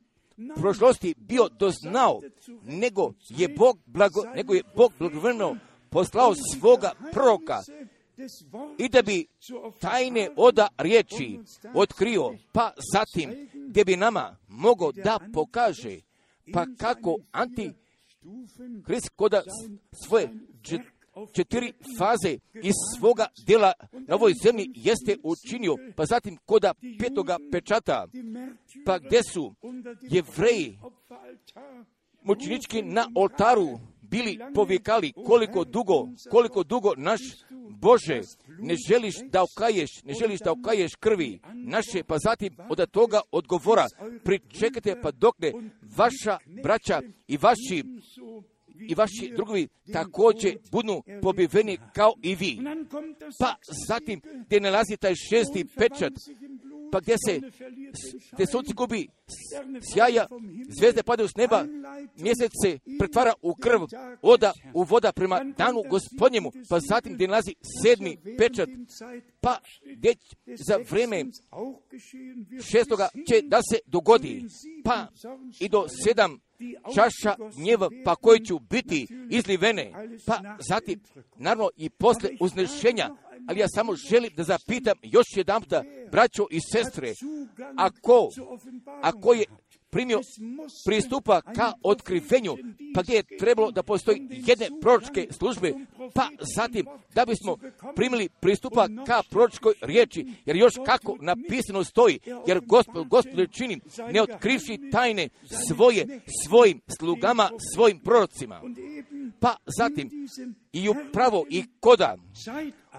prošlosti bio doznao, nego je Bog blago, nego je Bog blagovremeno poslao svoga proroka i da bi tajne oda riječi otkrio, pa zatim gdje bi nama mogao da pokaže pa kako antikrist koda svoje četiri faze iz svoga djela na ovoj zemlji jeste učinio, pa zatim koda petoga pečata, pa gdje su jevreji mučinički na oltaru bili povikali koliko dugo, koliko dugo naš Bože, ne želiš da okaješ, ne želiš da okaješ krvi naše, pa zatim od toga odgovora pričekajte pa dok ne vaša braća i vaši i vaši drugovi također budu pobiveni kao i vi. Pa zatim gdje nalazi taj šesti pečat, pa gdje se gdje sunce gubi? Sjaja, zvezde padaju s neba, mjesec se pretvara u krv, oda u voda prema danu gospodnjemu, pa zatim gdje nalazi sedmi pečat, pa gdje za vrijeme šestoga će da se dogodi, pa i do sedam čaša gnjeva, pa koji će biti izlivene, pa zatim, naravno i posle uznešenja, ali ja samo želim da zapitam još jedan puta, braćo i sestre, ako, ako je primio pristupa ka otkrivenju, pa gdje je trebalo da postoji jedne proročke službe, pa zatim da bismo primili pristupa ka proročkoj riječi, jer još kako napisano stoji, jer gospod, gospod čini ne otkrivši tajne svoje svojim slugama, svojim prorocima. Pa zatim i upravo i koda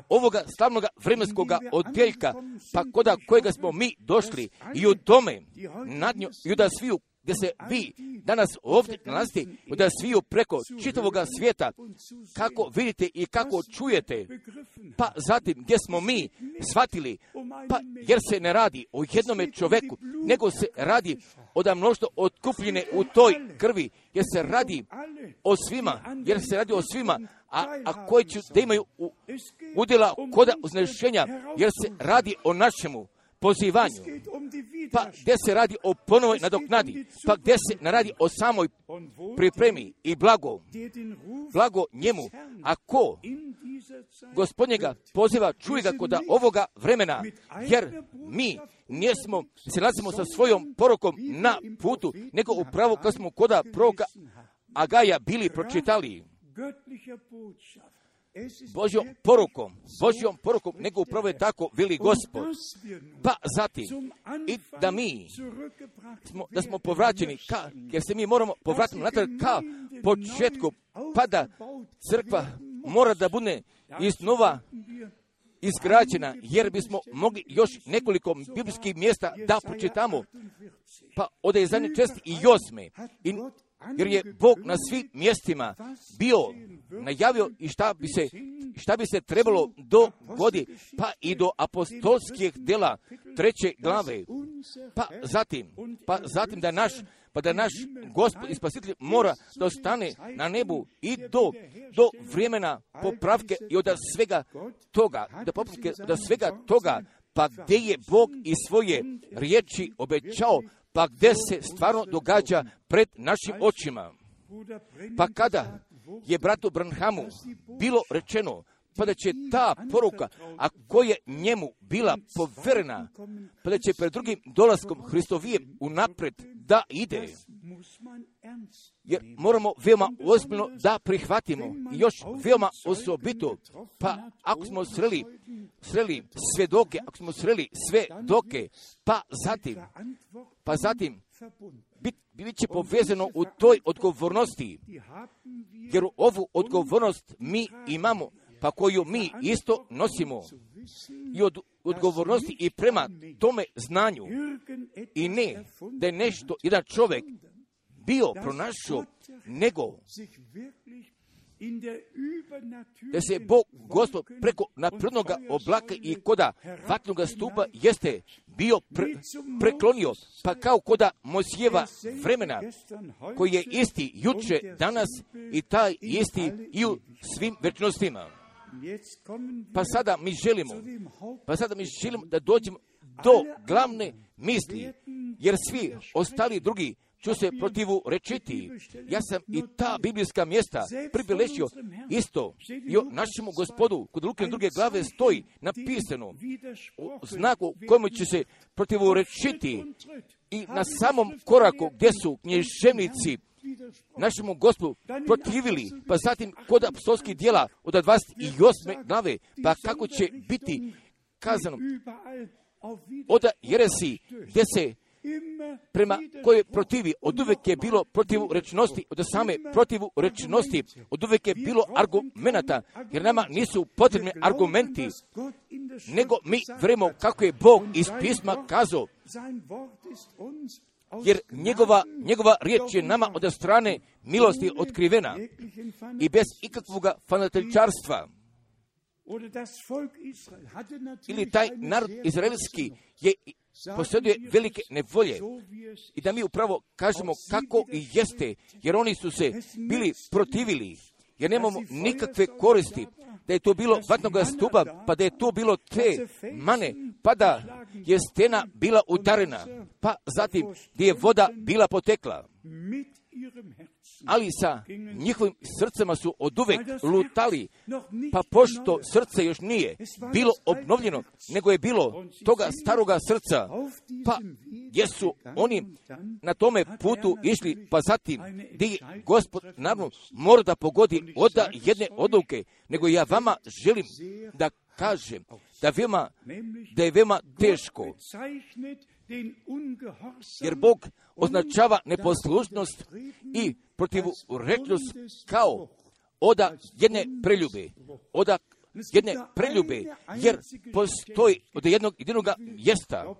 ovoga slavnog vremenskog odjeljka, pa koda kojega smo mi došli i u tome, nadnju, i da sviju gdje se vi danas ovdje nalazite, da sviju preko čitavoga svijeta, kako vidite i kako čujete, pa zatim gdje smo mi shvatili, pa jer se ne radi o jednome čoveku, nego se radi od mnoštvo otkupljene u toj krvi, jer se radi o svima, jer se radi o svima, a, a koji će da imaju u, udjela koda uznešenja, jer se radi o našemu pozivanju, pa gdje se radi o ponovoj nadoknadi, pa gdje se ne radi o samoj pripremi i blago, blago njemu, a ko gospodnjega poziva, čuje ga kod ovoga vremena, jer mi nismo, se nalazimo sa svojom porokom na putu, nego upravo kad smo koda proroka Agaja bili pročitali. Božjom porukom, Božjom porukom, nego upravo je tako, vili gospod. Pa zatim, i da mi, smo, da smo povraćeni, ka, jer se mi moramo povratiti natrag ka početku, pa da crkva mora da bude iznova izgrađena, jer bismo mogli još nekoliko biblijskih mjesta da pročitamo. Pa ode je zadnji čest i osme. I jer je Bog na svim mjestima bio najavio i šta bi se, šta bi se trebalo dogodi, pa i do apostolskih dela treće glave, pa zatim, pa zatim da naš pa da naš gospod i spasitelj mora da ostane na nebu i do, do vremena popravke i od svega toga, da popravke od svega toga, pa gdje je Bog i svoje riječi obećao pa gdje se stvarno događa pred našim očima. Pa kada je bratu Branhamu bilo rečeno pa da će ta poruka, a koja je njemu bila poverena, pa da će pred drugim dolaskom Hristovijem unapred da ide. Jer moramo veoma ozbiljno da prihvatimo i još veoma osobito, pa ako smo sreli, sreli sve doke, ako smo sreli sve doke, pa zatim, pa zatim bit, bit će povezano u toj odgovornosti, jer ovu odgovornost mi imamo, pa koju mi isto nosimo i od odgovornosti i prema tome znanju i ne da je nešto, jedan čovjek bio pronašao, nego da se Bog, Gospod, preko naprednog oblaka i koda vatnog stupa jeste bio pre, preklonio, pa kao koda Mosijeva vremena, koji je isti juče, danas i taj isti i u svim večnostima. Pa sada mi želimo, pa sada mi želimo da dođemo do glavne misli, jer svi ostali drugi ću se protivu rečiti. Ja sam i ta biblijska mjesta pribilešio isto i o našemu gospodu kod ruke druge glave stoji napisano u znaku kojemu će se protivu rečiti. i na samom koraku gdje su knježevnici našemu gospodu protivili, pa zatim kod apostolskih dijela od 28. glave, pa kako će biti kazano od jeresi gdje se prema koje protivi, od uvijek je bilo protivu rečnosti, od same protivu rečnosti, od uvijek je bilo argumenata, jer nama nisu potrebni argumenti, nego mi vremo kako je Bog iz pisma kazao, jer njegova, njegova riječ je nama od strane milosti otkrivena i bez ikakvog fanatičarstva. Ili taj narod izraelski je posjeduje velike nevolje i da mi upravo kažemo kako i jeste, jer oni su se bili protivili, jer nemamo nikakve koristi, da je to bilo vatnog stupa, pa da je to bilo te mane, pa da je stena bila udarena, pa zatim gdje je voda bila potekla ali sa njihovim srcema su od uvek lutali, pa pošto srce još nije bilo obnovljeno, nego je bilo toga staroga srca, pa jesu oni na tome putu išli, pa zatim gdje gospod naravno mora da pogodi od jedne odluke, nego ja vama želim da kažem da, veoma, da je veoma teško jer Bog označava neposlušnost i protivurečnost kao oda jedne preljube, oda jedne preljube, jer postoji od jednog jedinog jesta.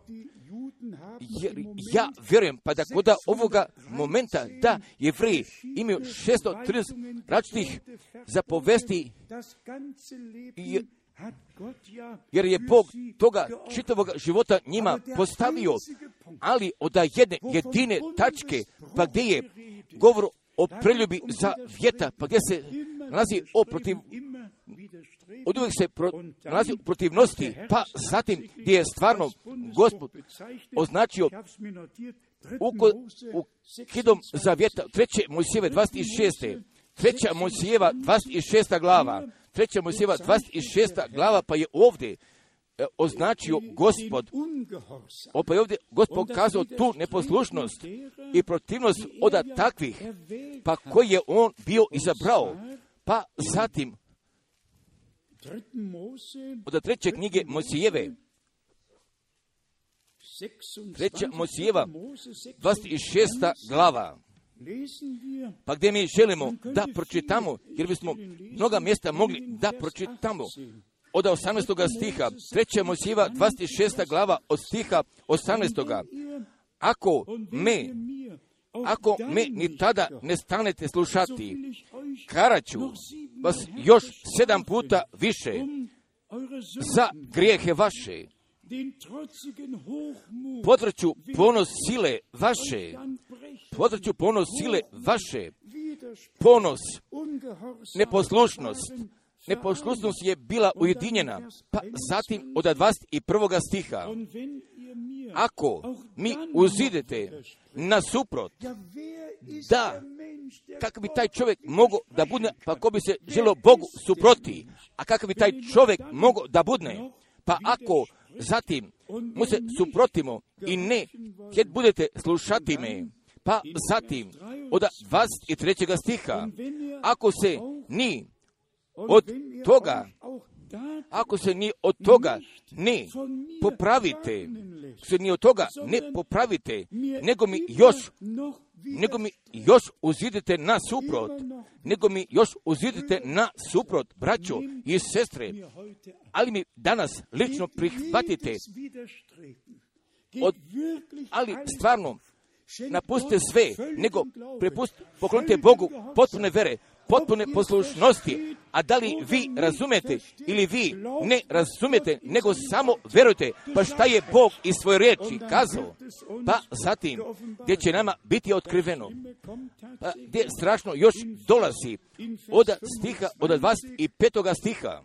Jer ja vjerujem, pa da kod ovoga momenta da jevreji imaju 630 različitih zapovesti jer je Bog toga čitavog života njima postavio, ali od jedne jedine tačke, pa gdje je govor o preljubi za vjeta, pa gdje se nalazi o protiv, od uvijek se pro, nalazi u protivnosti, pa zatim gdje je stvarno Gospod označio u, u kidom zavjeta, treće Mojsijeve 26. Treća Mojsijeva 26. glava, treća Mojsijeva 26. glava, pa je ovdje e, označio gospod, pa je ovdje gospod kazao tu neposlušnost i protivnost od takvih, pa koji je on bio izabrao, pa zatim od treće knjige Mosijeve, treća Mosijeva, 26. glava, pa gdje mi želimo da pročitamo, jer bismo mnoga mjesta mogli da pročitamo od 18. stiha, 3. Mosijeva, 26. glava od stiha 18. Ako me, ako me ni tada ne stanete slušati, karaću vas još sedam puta više za grijehe vaše. Potraću ponos sile vaše, potraću ponos sile vaše, ponos, neposlušnost, neposlušnost je bila ujedinjena, pa zatim od 21. stiha. Ako mi uzidete na suprot, da, kako bi taj čovjek mogao da bude, pa ko bi se želo Bogu suproti, a kako bi taj čovjek mogao da budne, pa ako zatim mu se suprotimo i ne, kad budete slušati me, pa zatim od 23. stiha, ako se ni od toga ako se ni od toga ne popravite, se ni od toga ne popravite, nego mi još nego mi još uzidite na suprot, nego mi još uzidite na suprot, braćo i sestre, ali mi danas lično prihvatite, od, ali stvarno napustite sve, nego prepustite, poklonite Bogu potpune vere, potpune poslušnosti, a da li vi razumete ili vi ne razumete, nego samo verujte, pa šta je Bog iz svoje riječi kazao, pa zatim gdje će nama biti otkriveno, pa gdje strašno još dolazi? Od stiha, od 25. stiha,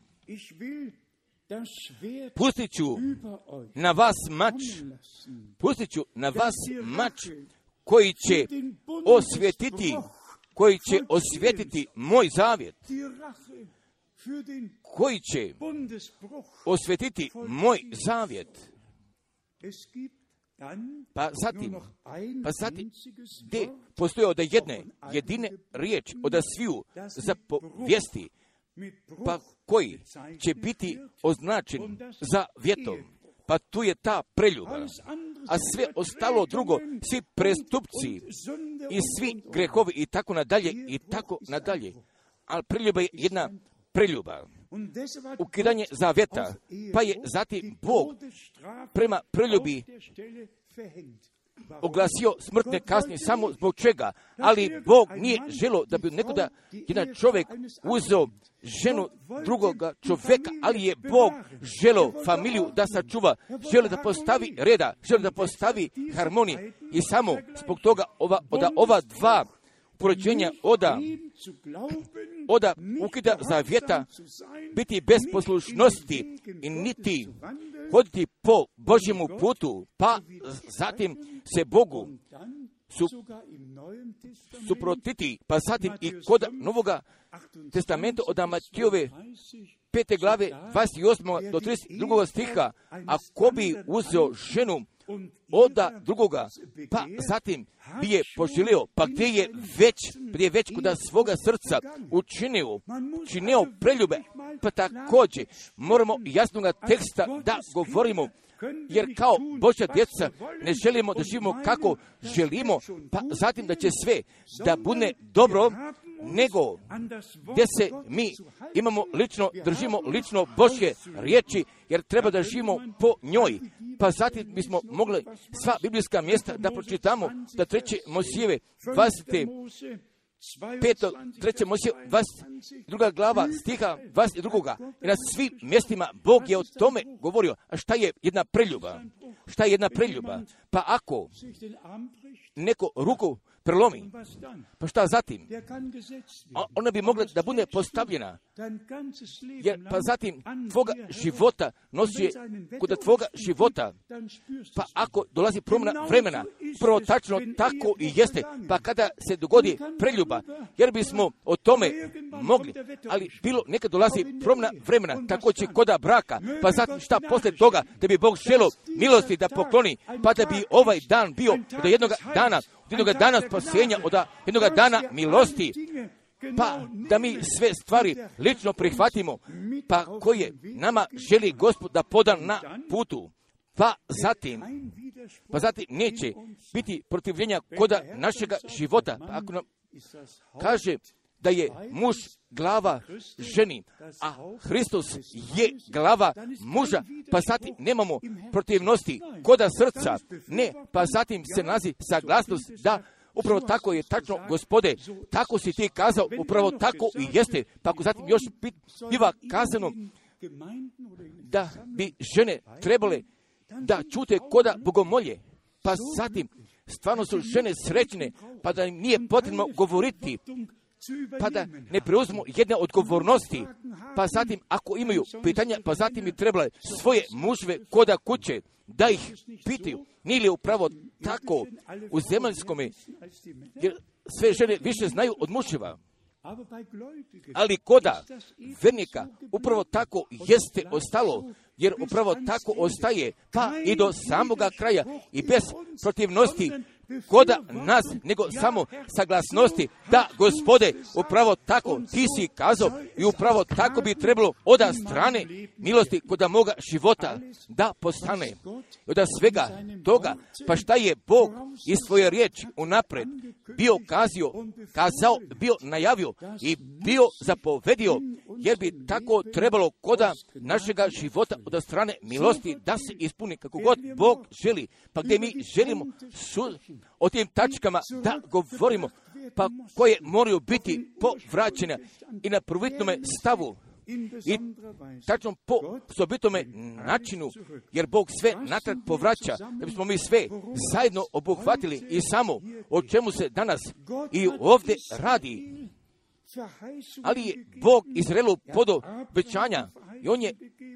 pustit ću na vas mač, pustit ću na vas mač koji će osvjetiti koji će osvjetiti moj zavjet, koji će osvjetiti moj zavjet. Pa zatim, pa zatim, gdje postoje od jedne, jedine riječ, od sviju zapovijesti, pa koji će biti označen za vjetom. Pa tu je ta preljuba. A sve ostalo drugo, svi prestupci i svi grehovi i tako nadalje i tako nadalje. Ali preljuba je jedna preljuba. Ukidanje zavjeta, pa je zatim Bog prema preljubi oglasio smrtne kasnije samo zbog čega, ali Bog nije želo da bi nekoda jedan čovjek uzeo ženu drugoga čovjeka, ali je Bog želo familiju da sačuva, žele da postavi reda, žele da postavi harmonije. I samo zbog toga ova, da ova dva porođenja oda, oda ukida zavjeta, biti bez poslušnosti i niti hoditi po Božjemu putu, pa zatim se Bogu su, suprotiti, pa zatim i kod Novoga testamenta od Amatijove pete glave 28. do 32. stiha, ako bi uzeo ženu oda drugoga, pa zatim bi je poželio, pa gdje je već, prije već kod svoga srca učinio, činio preljube, pa također moramo jasnoga teksta da govorimo, jer kao Božja djeca ne želimo da živimo kako želimo, pa zatim da će sve da bude dobro, nego gdje se mi imamo lično, držimo lično Božje riječi, jer treba da živimo po njoj. Pa zatim bismo mogli sva biblijska mjesta da pročitamo, da treće Mosijeve 20 peto, treće Mosije, druga glava stiha 22. I na svim mjestima Bog je o tome govorio. A šta je jedna preljuba? Šta je jedna preljuba? Pa ako neko ruku prelomi, pa šta zatim? ona bi mogla da bude postavljena. Jer, pa zatim tvoga života nosi kod tvoga života. Pa ako dolazi promjena vremena, prvo tačno tako i jeste. Pa kada se dogodi preljuba, jer bismo o tome mogli, ali bilo nekad dolazi promjena vremena, tako će koda braka, pa zatim šta poslije toga, da bi Bog želo milosti da pokloni, pa da bi ovaj dan bio do jednog dana jednoga dana spasenja, od jednoga dana milosti, pa da mi sve stvari lično prihvatimo, pa koje nama želi Gospod da poda na putu. Pa zatim, pa zatim neće biti protivljenja koda našega života. Pa ako nam kaže da je muž glava ženi, a Hristos je glava muža, pa zatim nemamo protivnosti koda srca, ne, pa zatim se nazi saglasnost da Upravo tako je tačno, gospode, tako si ti kazao, upravo tako i jeste. Pa ako zatim još biva kazano da bi žene trebale da čute koda bogomolje, pa zatim stvarno su žene srećne, pa da im nije potrebno govoriti pa da ne preuzmu jedne odgovornosti, pa zatim ako imaju pitanja, pa zatim bi trebale svoje mužve koda kuće da ih pitaju. Nije li upravo tako u zemaljskome, jer sve žene više znaju od muževa. Ali koda vernika upravo tako jeste ostalo, jer upravo tako ostaje, pa i do samoga kraja i bez protivnosti koda nas, nego samo saglasnosti da, gospode, upravo tako ti si kazao i upravo tako bi trebalo od strane milosti koda moga života da postane. I od svega toga, pa šta je Bog iz svoje riječi unapred bio kazio, kazao, bio najavio i bio zapovedio, jer bi tako trebalo koda našega života od strane milosti da se ispuni kako god Bog želi. Pa gdje mi želimo su, o tim tačkama da govorimo, pa koje moraju biti povraćene i na prvitnome stavu i tačno po osobitome načinu, jer Bog sve natrag povraća, da bismo mi sve zajedno obuhvatili i samo o čemu se danas i ovdje radi. Ali je Bog Izraelu podo obećanja i on je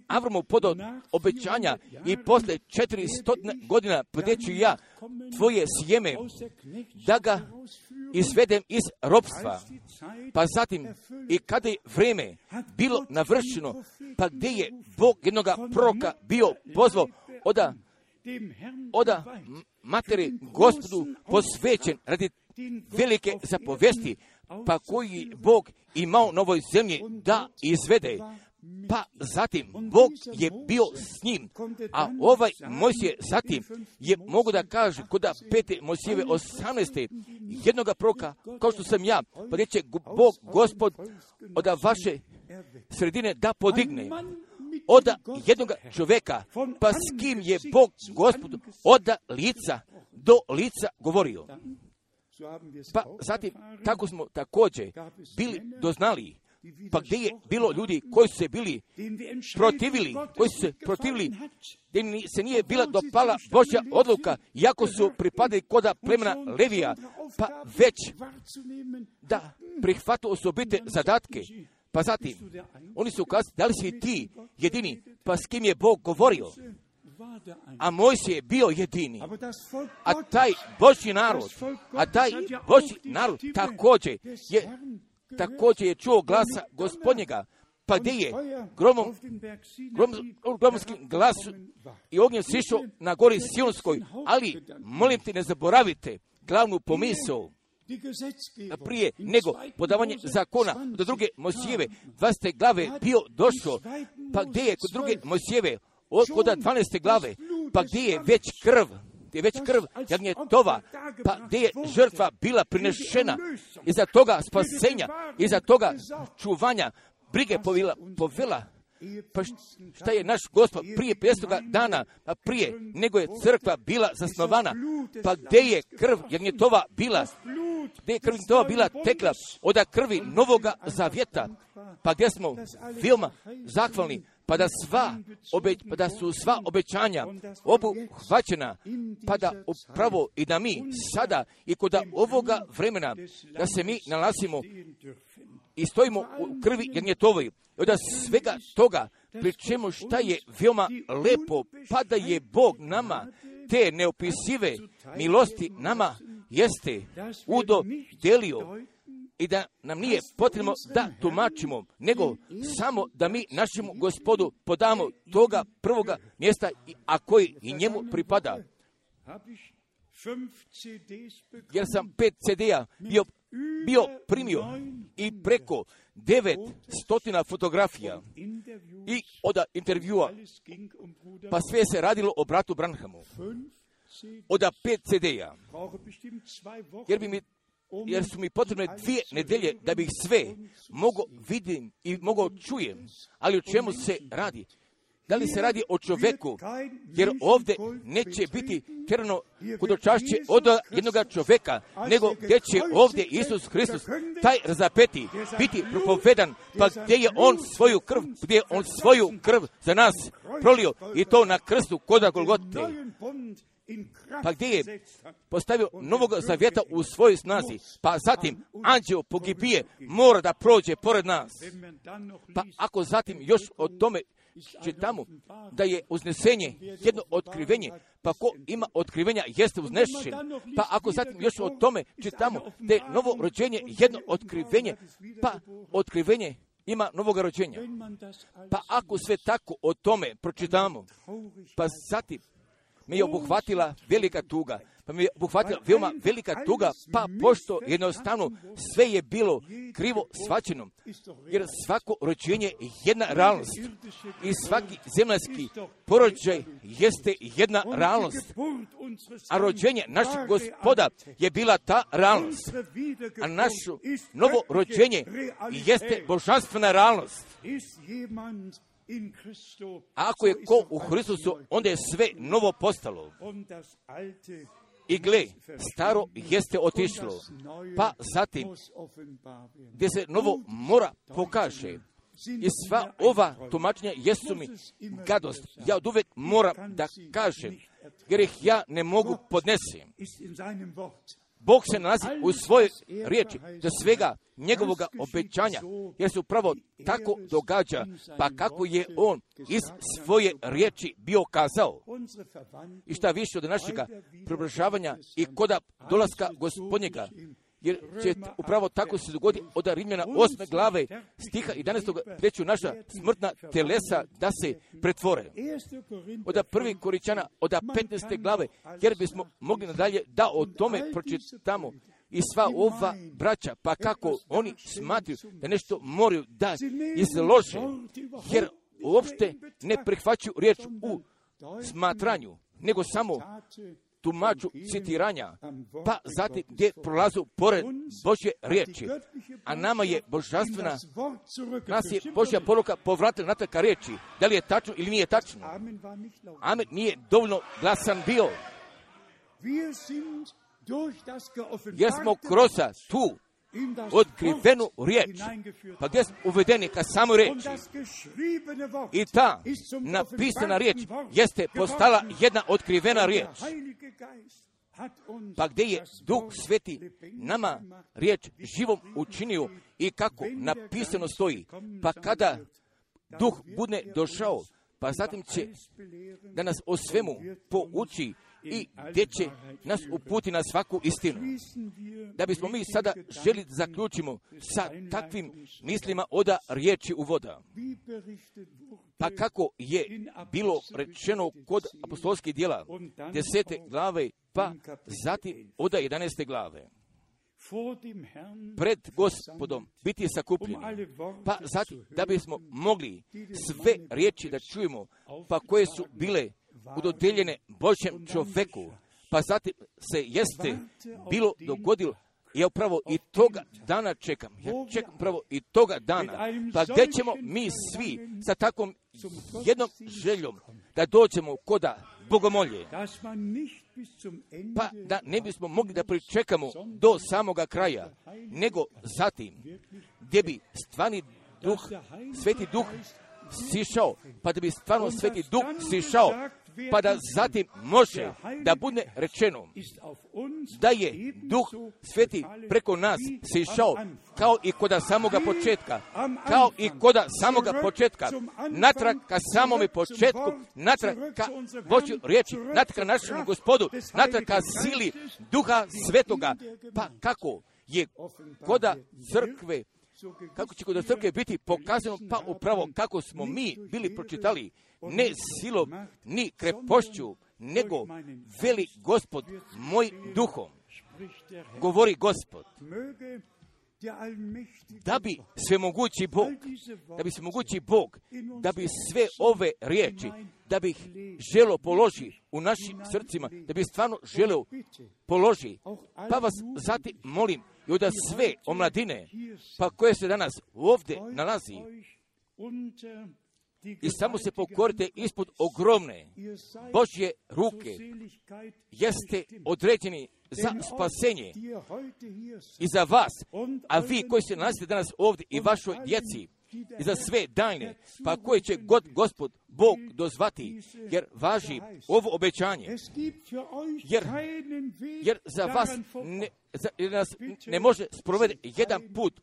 Avromu podo obećanja i posle 400 godina podjeću ja tvoje sjeme da ga izvedem iz robstva. Pa zatim i kada je vreme bilo navršeno, pa gdje je Bog jednoga proka bio pozvao oda, oda materi gospodu posvećen radi velike zapovesti, pa koji Bog imao na ovoj zemlji da izvede. Pa zatim Bog je bio s njim, a ovaj Mojsije zatim je mogu da kaže kod pete Mojsijeve 18. jednoga proka, kao što sam ja, pa reće Bog, gospod, od vaše sredine da podigne od jednog čovjeka, pa s kim je Bog, gospod, od lica do lica govorio. Pa zatim, tako smo također bili doznali pa gdje je bilo ljudi koji su se bili protivili, koji su se protivili, gdje se nije bila dopala Božja odluka, iako su pripadali koda plemena Levija, pa već da prihvatu osobite zadatke. Pa zatim, oni su ukazali, da li si ti jedini, pa s kim je Bog govorio? A moj je bio jedini. A taj Božji narod, a taj Božji narod također je također je čuo glasa gospodnjega, pa gdje je? Gromom, gromskim glasu i ognjem sišao na gori Sionskoj, ali molim ti ne zaboravite glavnu pomisao prije nego podavanje zakona do druge Mosijeve, 20. glave bio došao, pa gdje je kod druge Mosijeve, od 12. glave, pa gdje je već krv, je već krv tova, pa gdje je žrtva bila prinešena iza toga spasenja, iza toga čuvanja, brige povila, povela, pa šta je naš gospod prije 500 dana, pa prije nego je crkva bila zasnovana, pa gdje je krv tova bila, gdje je krv tova bila tekla od krvi novoga zavjeta, pa gdje smo? Filma. Zahvalni, pa da, sva, pa da su sva obećanja obuhvaćena, pa da upravo i da mi sada i kod ovoga vremena da se mi nalazimo i stojimo u krvi I Od svega toga, pri čemu šta je veoma lepo, pa da je Bog nama te neopisive milosti nama jeste udo delio i da nam nije potrebno da tumačimo, nego samo da mi našemu gospodu podamo toga prvoga mjesta, a koji i njemu pripada. Jer sam pet CD-a bio, bio primio i preko devet stotina fotografija i od intervjua, pa sve se radilo o bratu Branhamu. Od pet CD-a. Jer bi mi jer su mi potrebne dvije nedelje da bih sve mogo vidim i mogo čujem. Ali o čemu se radi? Da li se radi o čoveku? Jer ovdje neće biti terano kudočašće od jednog čoveka, nego gdje će ovdje Isus Hristos, taj razapeti, biti propovedan, pa gdje je On svoju krv, gdje je On svoju krv za nas prolio i to na krstu koda Golgote pa gdje je postavio novog zavjeta u svojoj snazi, pa zatim anđeo pogibije mora da prođe pored nas. Pa ako zatim još o tome čitamo da je uznesenje jedno otkrivenje, pa ko ima otkrivenja jeste uznešen. Pa ako zatim još o tome čitamo da je novo rođenje jedno otkrivenje, pa otkrivenje ima novog rođenja. Pa ako sve tako o tome pročitamo, pa zatim me je obuhvatila velika tuga, pa mi je obuhvatila veoma velika tuga, pa pošto jednostavno sve je bilo krivo svačeno, jer svako rođenje je jedna realnost. i svaki zemljski porođaj jeste jedna realnost, a rođenje našeg gospoda je bila ta realnost, a naše novo rođenje jeste božanstvena realnost. A ako je ko u Hristusu, onda je sve novo postalo. I gle, staro jeste otišlo, pa zatim gdje se novo mora pokaže. I sva ova tumačenja jesu mi gadost. Ja od uvek moram da kažem, jer ih ja ne mogu podnesim. Bog se nalazi u svojoj riječi za svega njegovoga obećanja, jer se upravo tako događa, pa kako je on iz svoje riječi bio kazao. I šta više od našega približavanja i koda dolaska gospodnjega, jer će upravo tako se dogodi od Rimljana osme glave stiha 11. gdje ću naša smrtna telesa da se pretvore. Od prvi koričana, od 15. glave, jer bismo mogli nadalje da o tome pročitamo i sva ova braća, pa kako oni smatruju da nešto moraju da izlože, jer uopšte ne prihvaćaju riječ u smatranju, nego samo tumaču citiranja, pa zatim gdje prolazu pored Božje riječi. A nama je božanstvena, nas je Božja poruka povratila na taka riječi. Da li je tačno ili nije tačno? Amen nije dovoljno glasan bio. Jer smo kroz tu otkrivenu riječ, pa gdje smo uvedeni ka samo riječi. I ta napisana riječ jeste postala jedna otkrivena riječ. Pa gdje je Duh Sveti nama riječ živom učinio i kako napisano stoji. Pa kada Duh bude došao, pa zatim će da nas o svemu pouči i gdje će nas uputi na svaku istinu. Da bismo mi sada želi zaključimo sa takvim mislima oda riječi u voda. Pa kako je bilo rečeno kod apostolskih dijela desete glave, pa zatim oda jedaneste glave pred gospodom biti sakupljeni, pa zatim da bismo mogli sve riječi da čujemo, pa koje su bile udodeljene Božjem čoveku, pa zatim se jeste bilo dogodilo ja upravo i toga dana čekam. Ja čekam upravo i toga dana. Pa gdje ćemo mi svi sa takvom jednom željom da dođemo koda bogomolje. Pa da ne bismo mogli da pričekamo do samoga kraja, nego zatim gdje bi stvarni duh, sveti duh sišao, pa da bi stvarno sveti duh sišao, pa da zatim može da bude rečeno da je duh sveti preko nas sišao kao i koda samoga početka, kao i koda samoga početka, natrag ka samome početku, natrag ka Božju riječi, natrag ka našem gospodu, natrag ka sili duha svetoga, pa kako je koda crkve kako će kod crkve biti pokazano, pa upravo kako smo mi bili pročitali, ne silom, ni krepošću, nego veli gospod moj duhom. Govori gospod. Da bi svemogući Bog, da bi svemogući Bog, da bi sve ove riječi, da bi ih želo položi u našim srcima, da bi stvarno želeo položi. Pa vas zatim molim, i onda sve omladine, pa koje se danas ovdje nalazi, i samo se pokorite ispod ogromne Božje ruke, jeste određeni za spasenje i za vas, a vi koji se nalazite danas ovdje i vašoj djeci, i za sve dajne, pa koje će god gospod Bog dozvati, jer važi ovo obećanje, jer, jer za vas ne, za, jer nas ne može sprovede jedan put,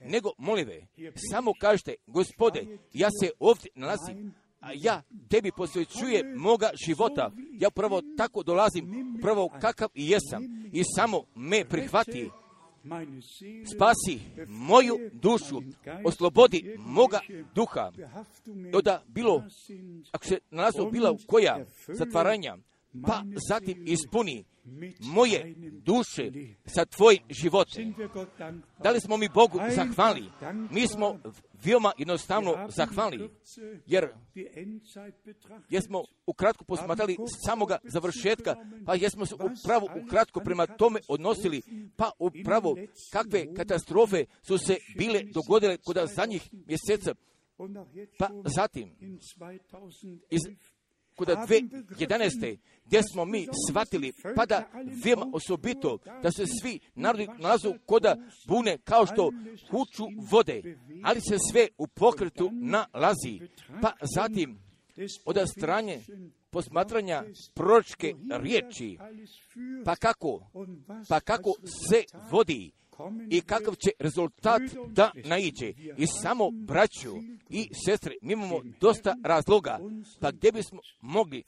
nego molive, samo kažete, gospode, ja se ovdje nalazim, a ja tebi posvećujem moga života, ja prvo tako dolazim, prvo kakav i jesam, i samo me prihvati, spasi moju dušu, oslobodi moga duha, da bilo, ako se nalazio bila koja zatvaranja, pa zatim ispuni moje duše sa tvojim životom. Da li smo mi Bogu zahvali? Mi smo veoma jednostavno zahvali, jer jesmo ukratko posmatrali samoga završetka, pa jesmo se upravo ukratko prema tome odnosili, pa upravo kakve katastrofe su se bile dogodile kod zadnjih mjeseca, pa zatim iz kod 2011. gdje smo mi shvatili, pa da veoma osobito da se svi narodi nalazu koda bune kao što huču vode, ali se sve u pokretu nalazi. Pa zatim od stranje posmatranja proročke riječi, pa kako, pa kako se vodi i kakav će rezultat da naiđe. I samo braću i sestre, mi imamo dosta razloga, pa gdje bismo mogli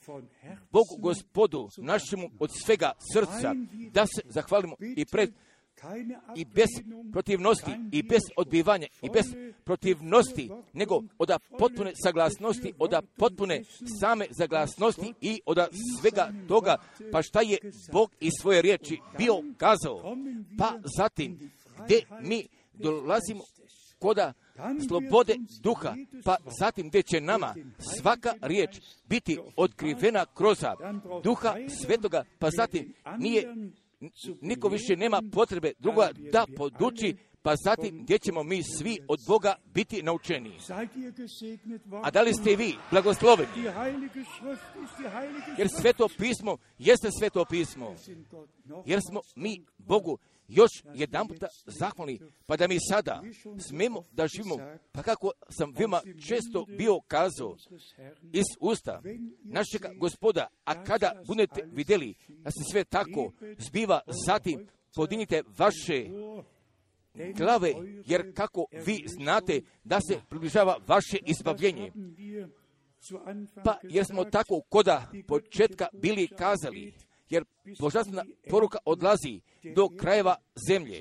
Bogu gospodu našemu od svega srca da se zahvalimo i pred i bez protivnosti i bez odbivanja i bez protivnosti, nego od potpune saglasnosti, od potpune same zaglasnosti i od svega toga, pa šta je Bog iz svoje riječi bio kazao, pa zatim gdje mi dolazimo koda slobode duha, pa zatim gdje će nama svaka riječ biti otkrivena kroz duha svetoga, pa zatim nije niko više nema potrebe druga da poduči, pa zatim gdje ćemo mi svi od Boga biti naučeni. A da li ste vi blagosloveni? Jer sveto pismo jeste sveto pismo. Jer smo mi Bogu još jedan puta zahvalni, pa da mi sada smemo da živimo, pa kako sam veoma često bio kazao iz usta našega gospoda, a kada budete vidjeli da se sve tako zbiva, zatim podinite vaše glave, jer kako vi znate da se približava vaše izbavljenje. Pa jer smo tako koda početka bili kazali, jer božanstvena poruka odlazi do krajeva zemlje.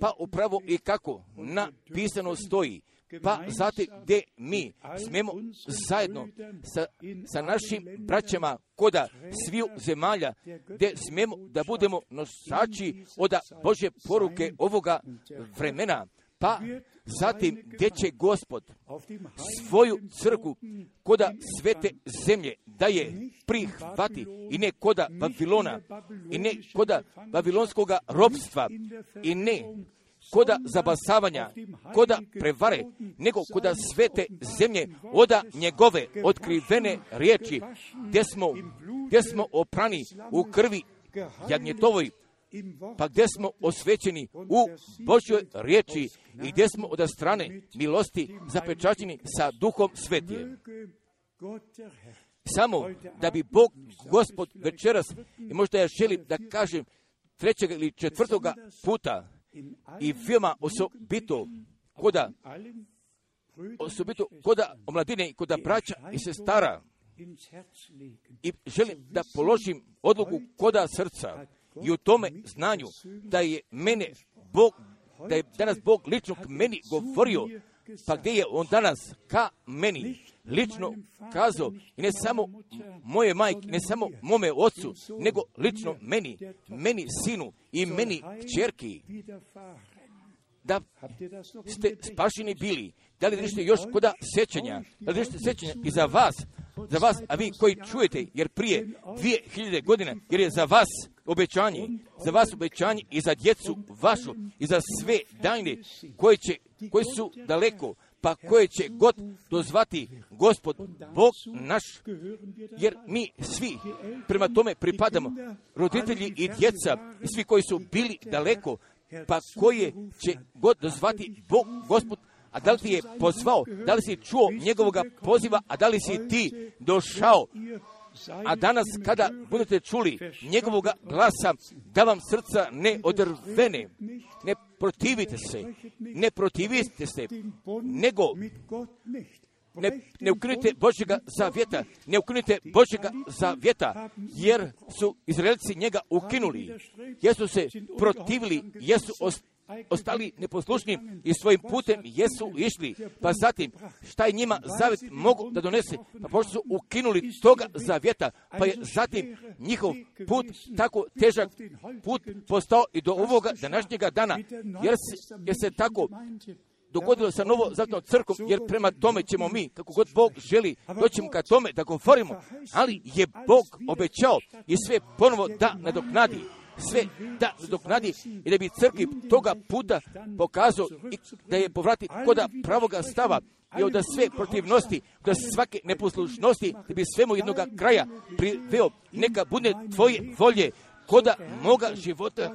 Pa upravo i kako napisano stoji, pa zatim gdje mi smemo zajedno sa, sa našim braćama koda sviju zemalja, gdje smemo da budemo nosači od Bože poruke ovoga vremena, pa zatim gdje će gospod svoju crku koda svete zemlje da je prihvati i ne koda Babilona i ne koda babilonskoga robstva i ne koda zabasavanja, koda prevare, nego koda svete zemlje oda njegove otkrivene riječi, gdje smo, gdje smo oprani u krvi jagnjetovoj, pa gdje smo osvećeni u Božjoj riječi i gdje smo od strane milosti zapečačeni sa duhom svetije. Samo da bi Bog, gospod, večeras, i možda ja želim da kažem trećeg ili četvrtoga puta, i firma osobito koda osobito koda omladine i koda braća i sestara. i želim da položim odluku koda srca i u tome znanju da je mene Bog, da je danas Bog lično k meni govorio, pa gdje je on danas ka meni lično kazao i ne samo moje majke, ne samo mome ocu, nego lično meni, meni sinu i meni čerki, da ste spašeni bili. Da li držite još koda sećanja? Da li držite sećanja i za vas, za vas, a vi koji čujete, jer prije dvije hiljade godina, jer je za vas obećanje, za vas obećanje i za djecu vašu i za sve dajne koji, će, koji su daleko, pa koje će god dozvati gospod Bog naš, jer mi svi prema tome pripadamo, roditelji i djeca, i svi koji su bili daleko, pa koje će god dozvati Bog, gospod, a da li ti je pozvao, da li si čuo njegovoga poziva, a da li si ti došao, a danas kada budete čuli njegovog glasa, da vam srca ne odrvene, ne protivite se, ne protivite se, nego ne, ne ukinite Božjega zavjeta, ne ukinite Božjega zavjeta, jer su Izraelci njega ukinuli, jer su se protivili, jer su ostali neposlušni i svojim putem jesu išli. Pa zatim, šta je njima zavjet mogu da donese? Pa pošto su ukinuli toga zavjeta, pa je zatim njihov put tako težak put postao i do ovoga današnjega dana, jer se, jer se tako dogodilo sa novo zatnom crkom, jer prema tome ćemo mi, kako god Bog želi, doćemo ka tome da govorimo, ali je Bog obećao i sve ponovo da nadoknadi sve da nadoknadi i da bi crkvi toga puta pokazao i da je povrati koda pravoga stava i od sve protivnosti, da svake neposlušnosti, da bi svemu jednoga kraja priveo, neka bude tvoje volje, koda moga života.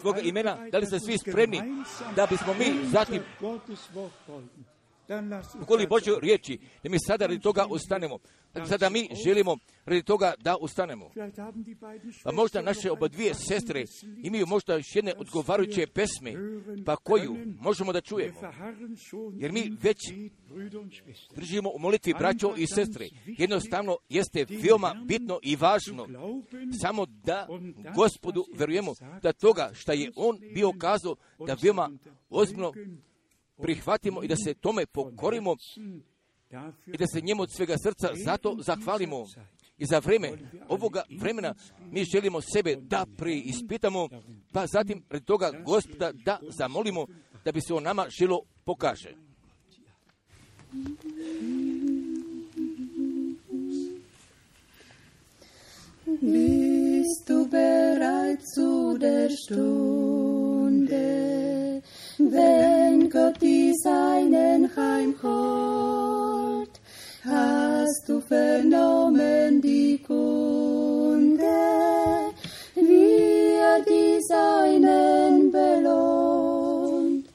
Tvoga imena, da li ste svi spremni da bismo mi zatim ukoli Božoj riječi, da mi sada radi toga ustanemo. Sada mi želimo radi toga da ustanemo. Pa možda naše oba dvije sestre imaju možda još jedne odgovarajuće pesme, pa koju možemo da čujemo. Jer mi već držimo u molitvi braćo i sestre. Jednostavno jeste veoma bitno i važno samo da gospodu verujemo da toga što je on bio kazao da veoma ozbiljno prihvatimo i da se tome pokorimo i da se njemu od svega srca zato zahvalimo. I za vreme ovoga vremena mi želimo sebe da preispitamo, pa zatim pred toga gospoda da zamolimo da bi se o nama želo pokaže. Bist du bereit zu der Stunde, wenn Gott die Seinen heimholt? Hast du vernommen die Kunde, wie er die Seinen belohnt,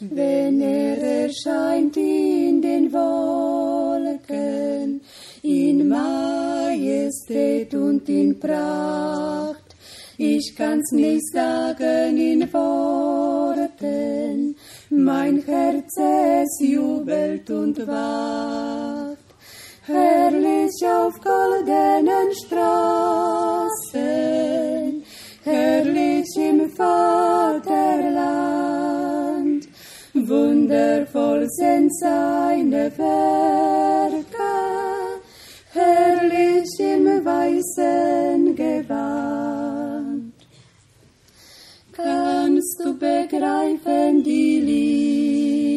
wenn er erscheint in den Wolken, in Majestät und in Pracht? Ich kann's nicht sagen in Worten, mein Herz es jubelt und wacht. Herrlich auf goldenen Straßen, herrlich im Vaterland, wundervoll sind seine Werke, herrlich im weißen Gewand. Du begreifen die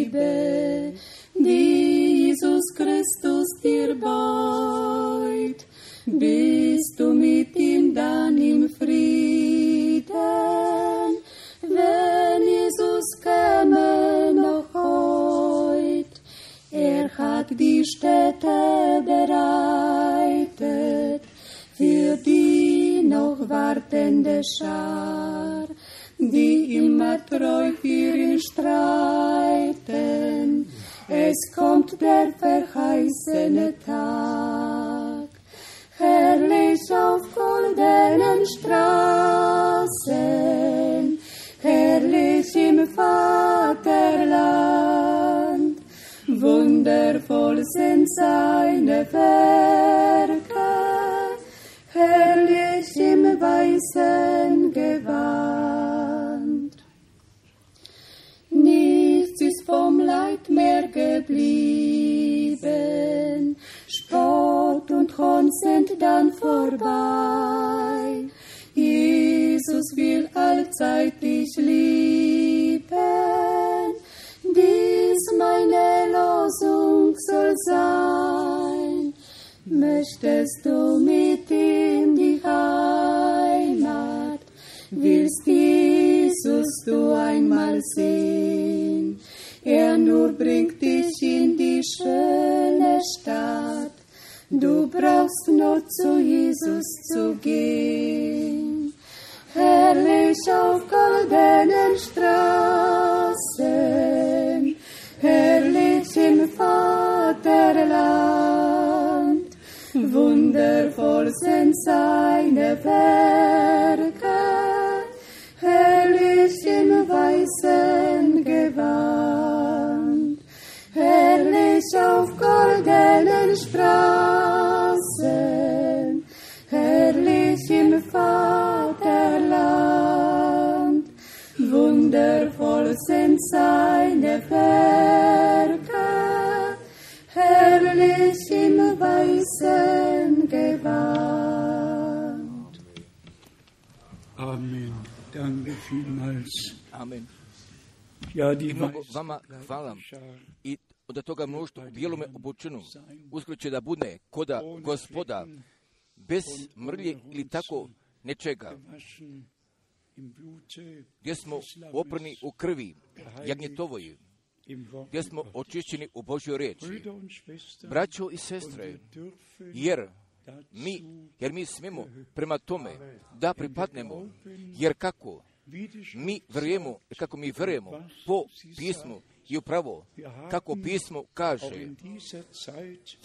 Liebe, die Jesus Christus dir beut? Bist du mit ihm dann im Frieden, wenn Jesus käme noch heut? Er hat die Städte bereitet für die noch wartende Schar, die immer treu für ihn streiten. Es kommt der verheißene Tag, herrlich auf goldenen Straßen, herrlich im Vaterland. Wundervoll sind seine Werke, herrlich im weißen Leid mehr geblieben, Spott und Hohn sind dann vorbei. Jesus will allzeit dich lieben, dies meine Losung soll sein. Möchtest du mit in die Heimat, willst Jesus du einmal sehen? Er nur bringt dich in die schöne Stadt, du brauchst nur zu Jesus zu gehen. Herrlich auf goldenen Straßen, herrlich im Vaterland, wundervoll sind seine Werke, herrlich im weißen Gewand, auf goldenen Straßen, herrlich im Vaterland, wundervoll sind seine Werke, herrlich im weißen Gewand. Amen. Danke vielmals. Amen. Ja, die I mnogo weiße vama hvala. Leibschar I od toga mnoštvo u bijelome obučenu uskoro će da bude koda gospoda bez mrlje ili tako nečega, gdje smo oprani u krvi jagnjetovoj, gdje smo očišćeni u Božjoj riječi. Braćo i sestre, jer mi, jer mi smemo prema tome da pripadnemo, jer kako? Mi vjerujemo, kako mi vjerujemo po pismu i upravo kako pismo kaže,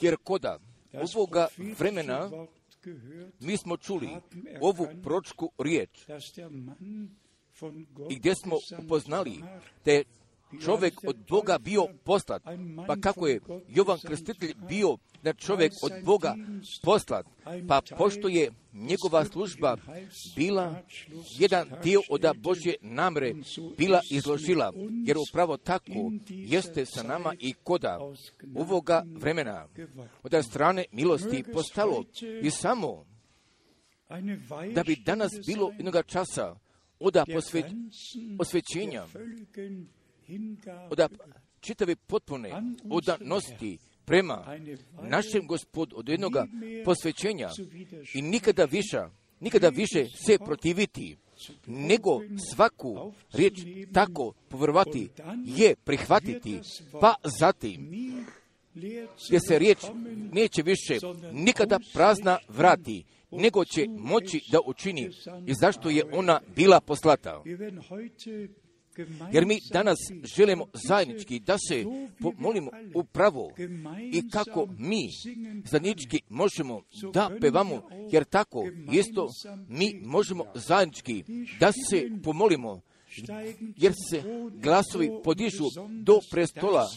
jer koda ovoga vremena mi smo čuli ovu pročku riječ. i gdje smo upoznali je čovjek od Boga bio poslat, pa kako je Jovan Krstitelj bio da čovjek od Boga poslat, pa pošto je njegova služba bila jedan dio od Božje namre bila izložila, jer upravo tako jeste sa nama i koda ovoga vremena. Od strane milosti postalo i samo da bi danas bilo jednoga časa oda der posve, ganzen, oda čitave potpune odanosti prema našem gospod od jednoga posvećenja i nikada više, nikada više se protiviti, nego svaku riječ tako povjerovati je prihvatiti, pa zatim gdje se riječ neće više nikada prazna vrati, nego će moći da učini i zašto je ona bila poslata. Jer mi danas želimo zajednički da se molimo upravo i kako mi zajednički možemo da pevamo, jer tako isto mi možemo zajednički da se pomolimo, jer se glasovi podižu do prestola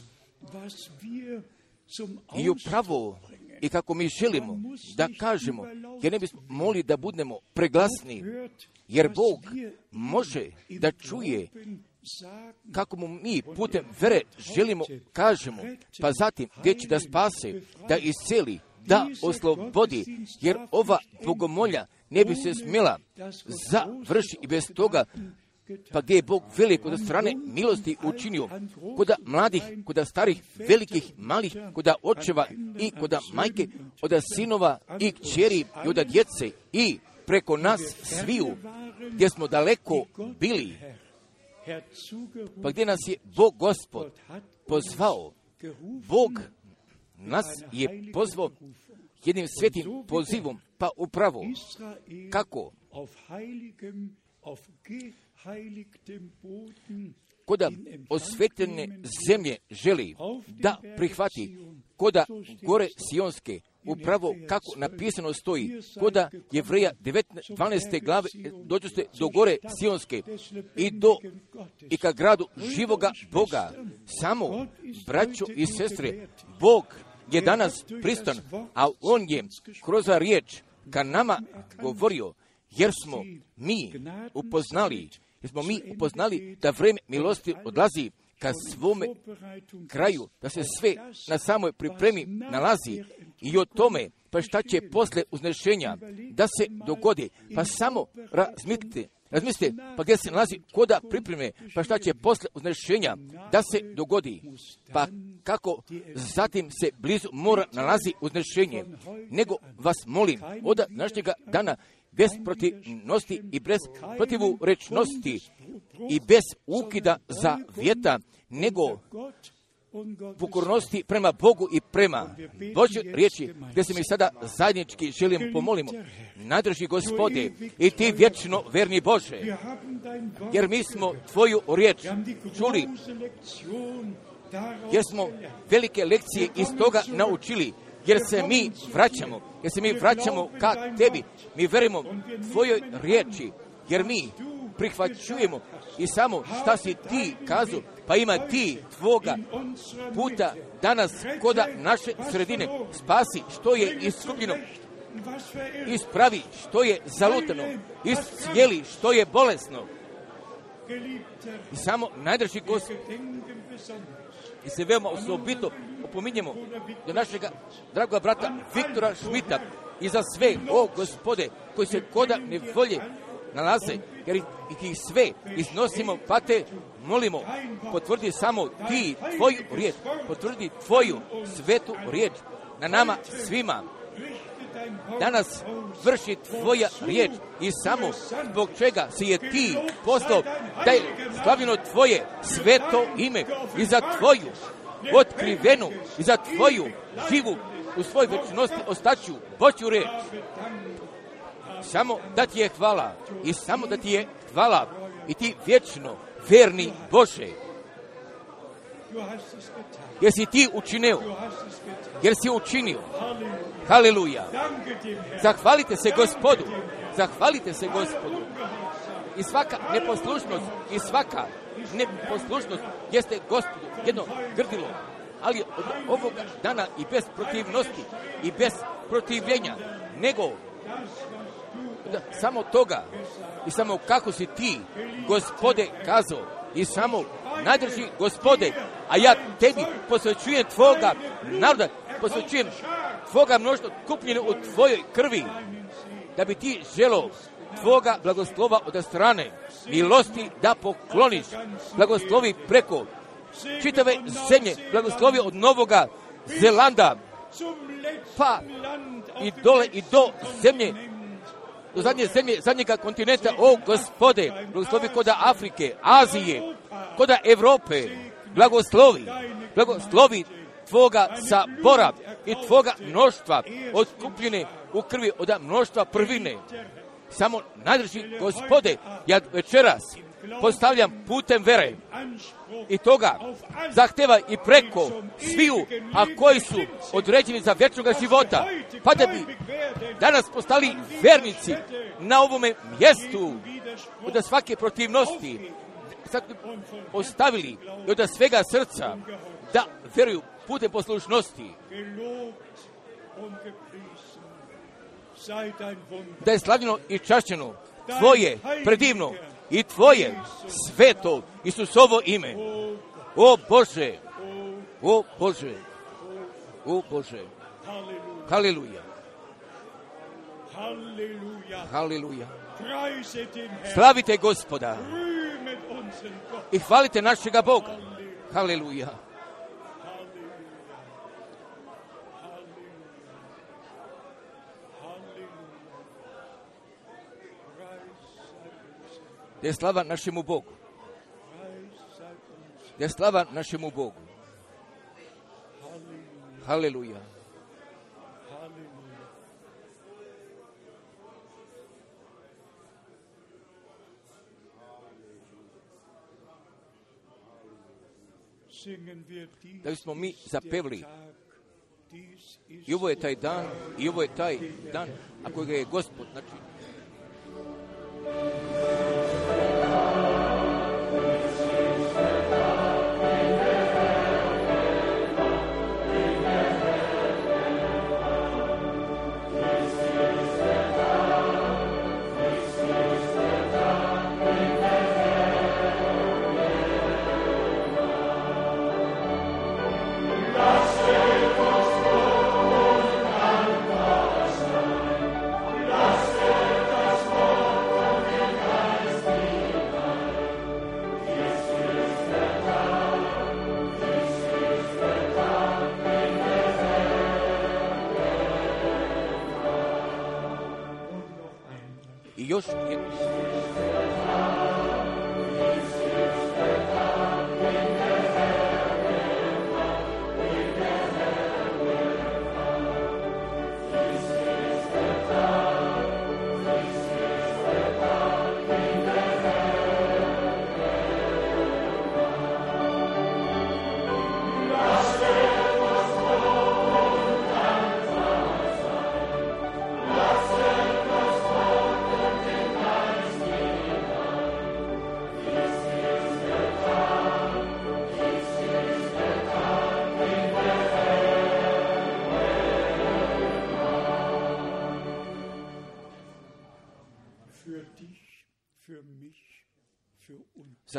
i upravo i kako mi želimo da kažemo, jer ne bismo mogli da budemo preglasni, jer Bog može da čuje kako mu mi putem vere želimo kažemo, pa zatim gdje će da spase, da isceli, da oslobodi, jer ova bogomolja ne bi se smjela završi i bez toga, pa gdje je Bog velik od strane milosti učinio, koda mladih, koda starih, velikih, malih, koda očeva i koda majke, od sinova i kćeri i od djece i preko nas sviju, gdje smo daleko bili, pa gdje nas je Bog Gospod pozvao, Bog nas je pozvao jednim svetim pozivom, pa upravo. Kako koda osvetljene zemlje želi da prihvati koda gore Sionske, upravo kako napisano stoji, koda Jevreja 19, 12. glave, dođu ste do gore Sionske i do i ka gradu živoga Boga. Samo, braćo i sestre, Bog je danas pristan, a On je kroz riječ ka nama govorio, jer smo mi upoznali, jer smo mi upoznali da vreme milosti odlazi ka svome kraju, da se sve na samoj pripremi nalazi i o tome, pa šta će posle uznešenja da se dogodi, pa samo razmislite, razmislite, pa gdje se nalazi koda pripreme, pa šta će posle uznešenja da se dogodi, pa kako zatim se blizu mora nalazi uznešenje, nego vas molim od današnjega dana bez protivnosti i bez protivu rečnosti i bez ukida za vjeta, nego pokornosti prema Bogu i prema Božoj riječi, gdje se mi sada zajednički želim pomolimo. Nadrži gospode i ti vječno verni Bože, jer mi smo tvoju riječ čuli, jer smo velike lekcije iz toga naučili, jer se mi vraćamo, jer se mi vraćamo ka tebi, mi verimo tvojoj riječi, jer mi prihvaćujemo i samo šta si ti kazu, pa ima ti tvoga puta danas koda naše sredine. Spasi što je iskupljeno, ispravi što je zalutano, iscijeli što je bolesno. I samo najdrži Gospod i se veoma osobito opominjemo do našeg dragoga brata Viktora Šmita i za sve, o gospode, koji se koda nevolje nalaze, jer ih sve iznosimo, pate, molimo, potvrdi samo ti tvoju riječ, potvrdi tvoju svetu riječ na nama svima. Danas vrši tvoja riječ i samo zbog čega si je ti poslao da je tvoje sveto ime i za tvoju otkrivenu i za tvoju živu u svoj večnosti ostaću Boću riječ. Samo da ti je hvala i samo da ti je hvala i ti vječno verni Bože. Jer si ti učinio, jer si učinio. Haleluja. Zahvalite se gospodu. Zahvalite se gospodu. I svaka neposlušnost i svaka neposlušnost jeste gospodu jedno grdilo. Ali od ovoga dana i bez protivnosti i bez protivljenja, nego samo toga i samo kako si ti, gospode, kazao i samo najdrži gospode, a ja tebi posvećujem tvoga naroda, posvećujem tvoga mnoštva kupljene u tvojoj krvi, da bi ti želo tvoga blagoslova od strane milosti da pokloniš. Blagoslovi preko čitave zemlje, blagoslovi od Novoga Zelanda, pa i dole i do zemlje, do zadnje zemlje, zadnjega kontinenta, o gospode, blagoslovi koda Afrike, Azije, koda Evrope, blagoslovi, blagoslovi tvoga sabora i tvoga mnoštva otkupljene u krvi od mnoštva prvine. Samo nadrži gospode, ja večeras postavljam putem vere i toga zahteva i preko sviju, a koji su određeni za vječnog života, pa da bi danas postali vernici na ovome mjestu od svake protivnosti ostavili i od svega srca da veruju putem poslušnosti, da je slavljeno i čašćeno tvoje predivno i tvoje sveto Isusovo ime. O Bože, o Bože, o Bože, haleluja, haleluja. Slavite gospoda. I hvalite našega Boga. Haleluja. Da je slava našemu Bogu. Da je slava našemu Bogu. Haleluja. Da bismo mi zapevli i ovo je taj dan, i ovo je taj dan, a kojega je Gospod, znači,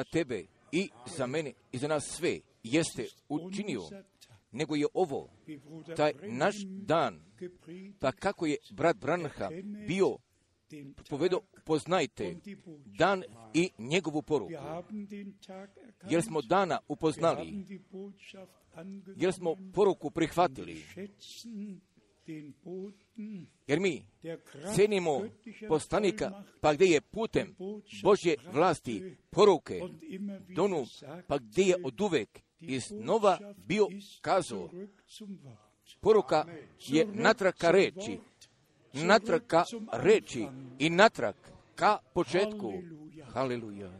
za tebe i za mene i za nas sve jeste učinio, nego je ovo taj naš dan, pa kako je brat Branha bio povedao, poznajte dan i njegovu poruku. Jer smo dana upoznali, jer smo poruku prihvatili, jer mi cenimo poslanika, pa gdje je putem Božje vlasti poruke donu, pa gdje je od uvek iznova bio kazao, poruka je natrag ka reči, natrag ka reči i natrag ka početku. Haleluja.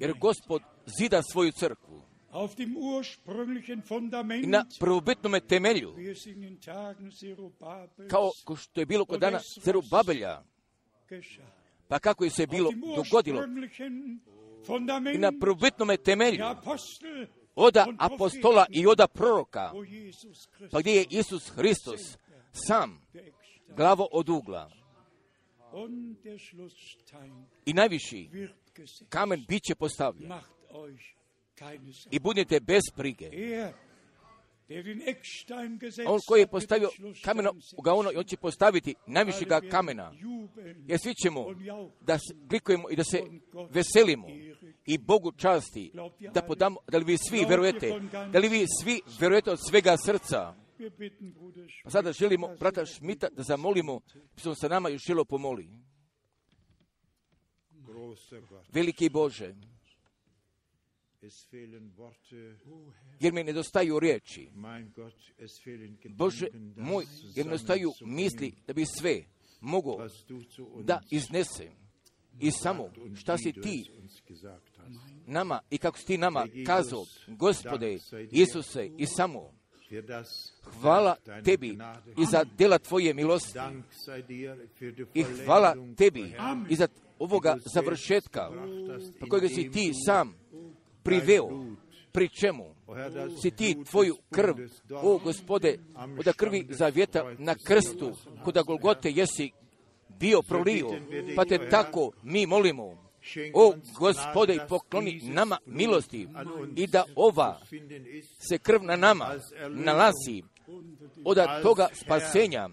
Jer gospod zida svoju crkvu na prvobitnome temelju, kao što je bilo kod dana Zerubabelja, pa kako je se bilo dogodilo? i na prvobitnome temelju. oda apostola i oda proroka, pa gdje je Isus Hristos? Sam. Glavo od ugla. I najviši kamen bit će postavljen. I budete bez prige. On koji je postavio kameno u gaono i on će postaviti najvišega kamena. Jer svi ćemo da klikujemo i da se veselimo i Bogu časti, da podamo, da li vi svi verujete, da li vi svi verujete od svega srca. Pa sada želimo brata Šmita da zamolimo, što se nama još želo pomoli. Veliki Bože, jer mi nedostaju riječi. Bože moj, jer nedostaju misli da bi sve mogu da iznesem. I samo šta si ti nama i kako si ti nama kazao, gospode Isuse i samo hvala tebi i za dela tvoje milosti. I hvala tebi i za ovoga završetka pa kojega si ti sam priveo, pri čemu? Si ti tvoju krv, o gospode, od krvi zavjeta na krstu, kuda Golgote jesi bio prolio, pa te tako mi molimo, o gospode, pokloni nama milosti i da ova se krv na nama nalazi od toga spasenja,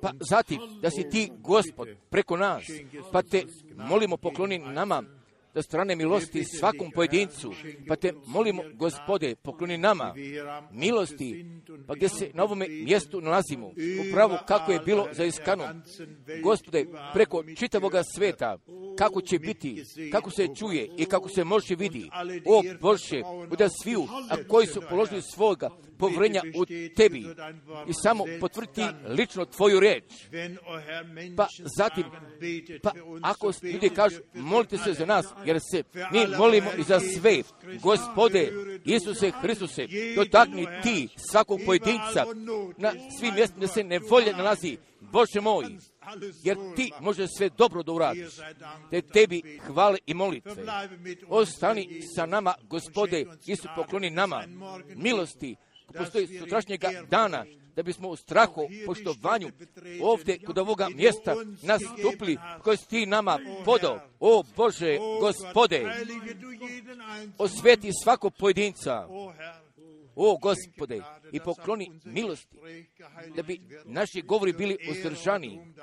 pa zatim da si ti gospod preko nas, pa te molimo pokloni nama da strane milosti svakom pojedincu, pa te molimo, gospode, pokloni nama milosti, pa gdje se na ovome mjestu nalazimo, upravo kako je bilo za iskanu. Gospode, preko čitavoga sveta, kako će biti, kako se čuje i kako se može vidi. O Bože, da sviju, a koji su položili svoga povrenja u tebi i samo potvrditi lično tvoju reč. Pa zatim, pa ako ljudi kažu, molite se za nas, jer se mi molimo i za sve. Gospode, Isuse Hristuse, dotakni ti svakog pojedinca na svim mjestima se nevolje nalazi. Bože moj, jer ti može sve dobro da uradiš. Te tebi hvale i molitve. Ostani sa nama, gospode, Isu pokloni nama milosti, postoji sutrašnjega dana, da bismo u strahu, poštovanju ovdje kod ovoga mjesta nastupili koji si ti nama podao. O Bože, gospode, osveti svako pojedinca. O gospode, i pokloni milosti, da bi naši govori bili uzdržani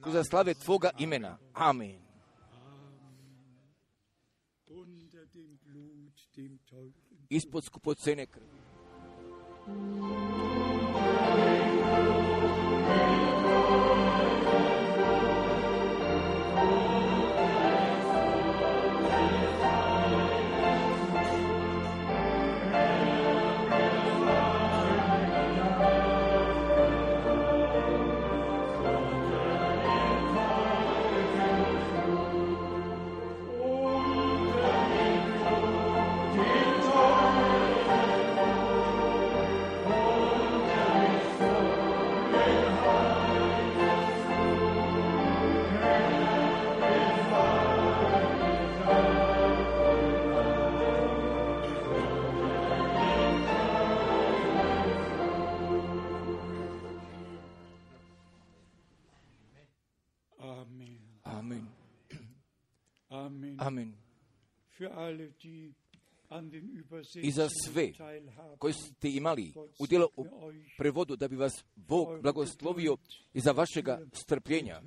kroz slave Tvoga imena. Amen. Ispod skupocene krvi. I za sve koji ste imali udjelo u prevodu da bi vas Bog blagoslovio i za vašega strpljenja.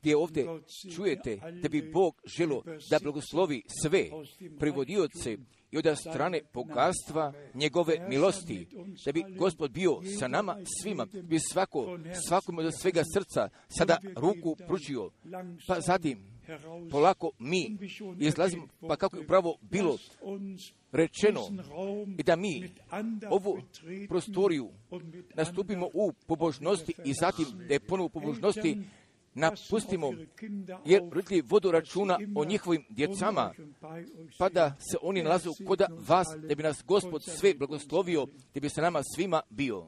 Gdje ovdje čujete da bi Bog želo da blagoslovi sve prevodioce i od strane bogatstva njegove milosti, da bi Gospod bio sa nama svima, bi svako, svakome od svega srca sada ruku pružio, pa zatim polako mi izlazimo, pa kako je upravo bilo rečeno i da mi ovu prostoriju nastupimo u pobožnosti i zatim da je ponovo pobožnosti napustimo, jer roditelji vodu računa o njihovim djecama, pa da se oni nalazu kod vas, da bi nas Gospod sve blagoslovio, da bi se nama svima bio.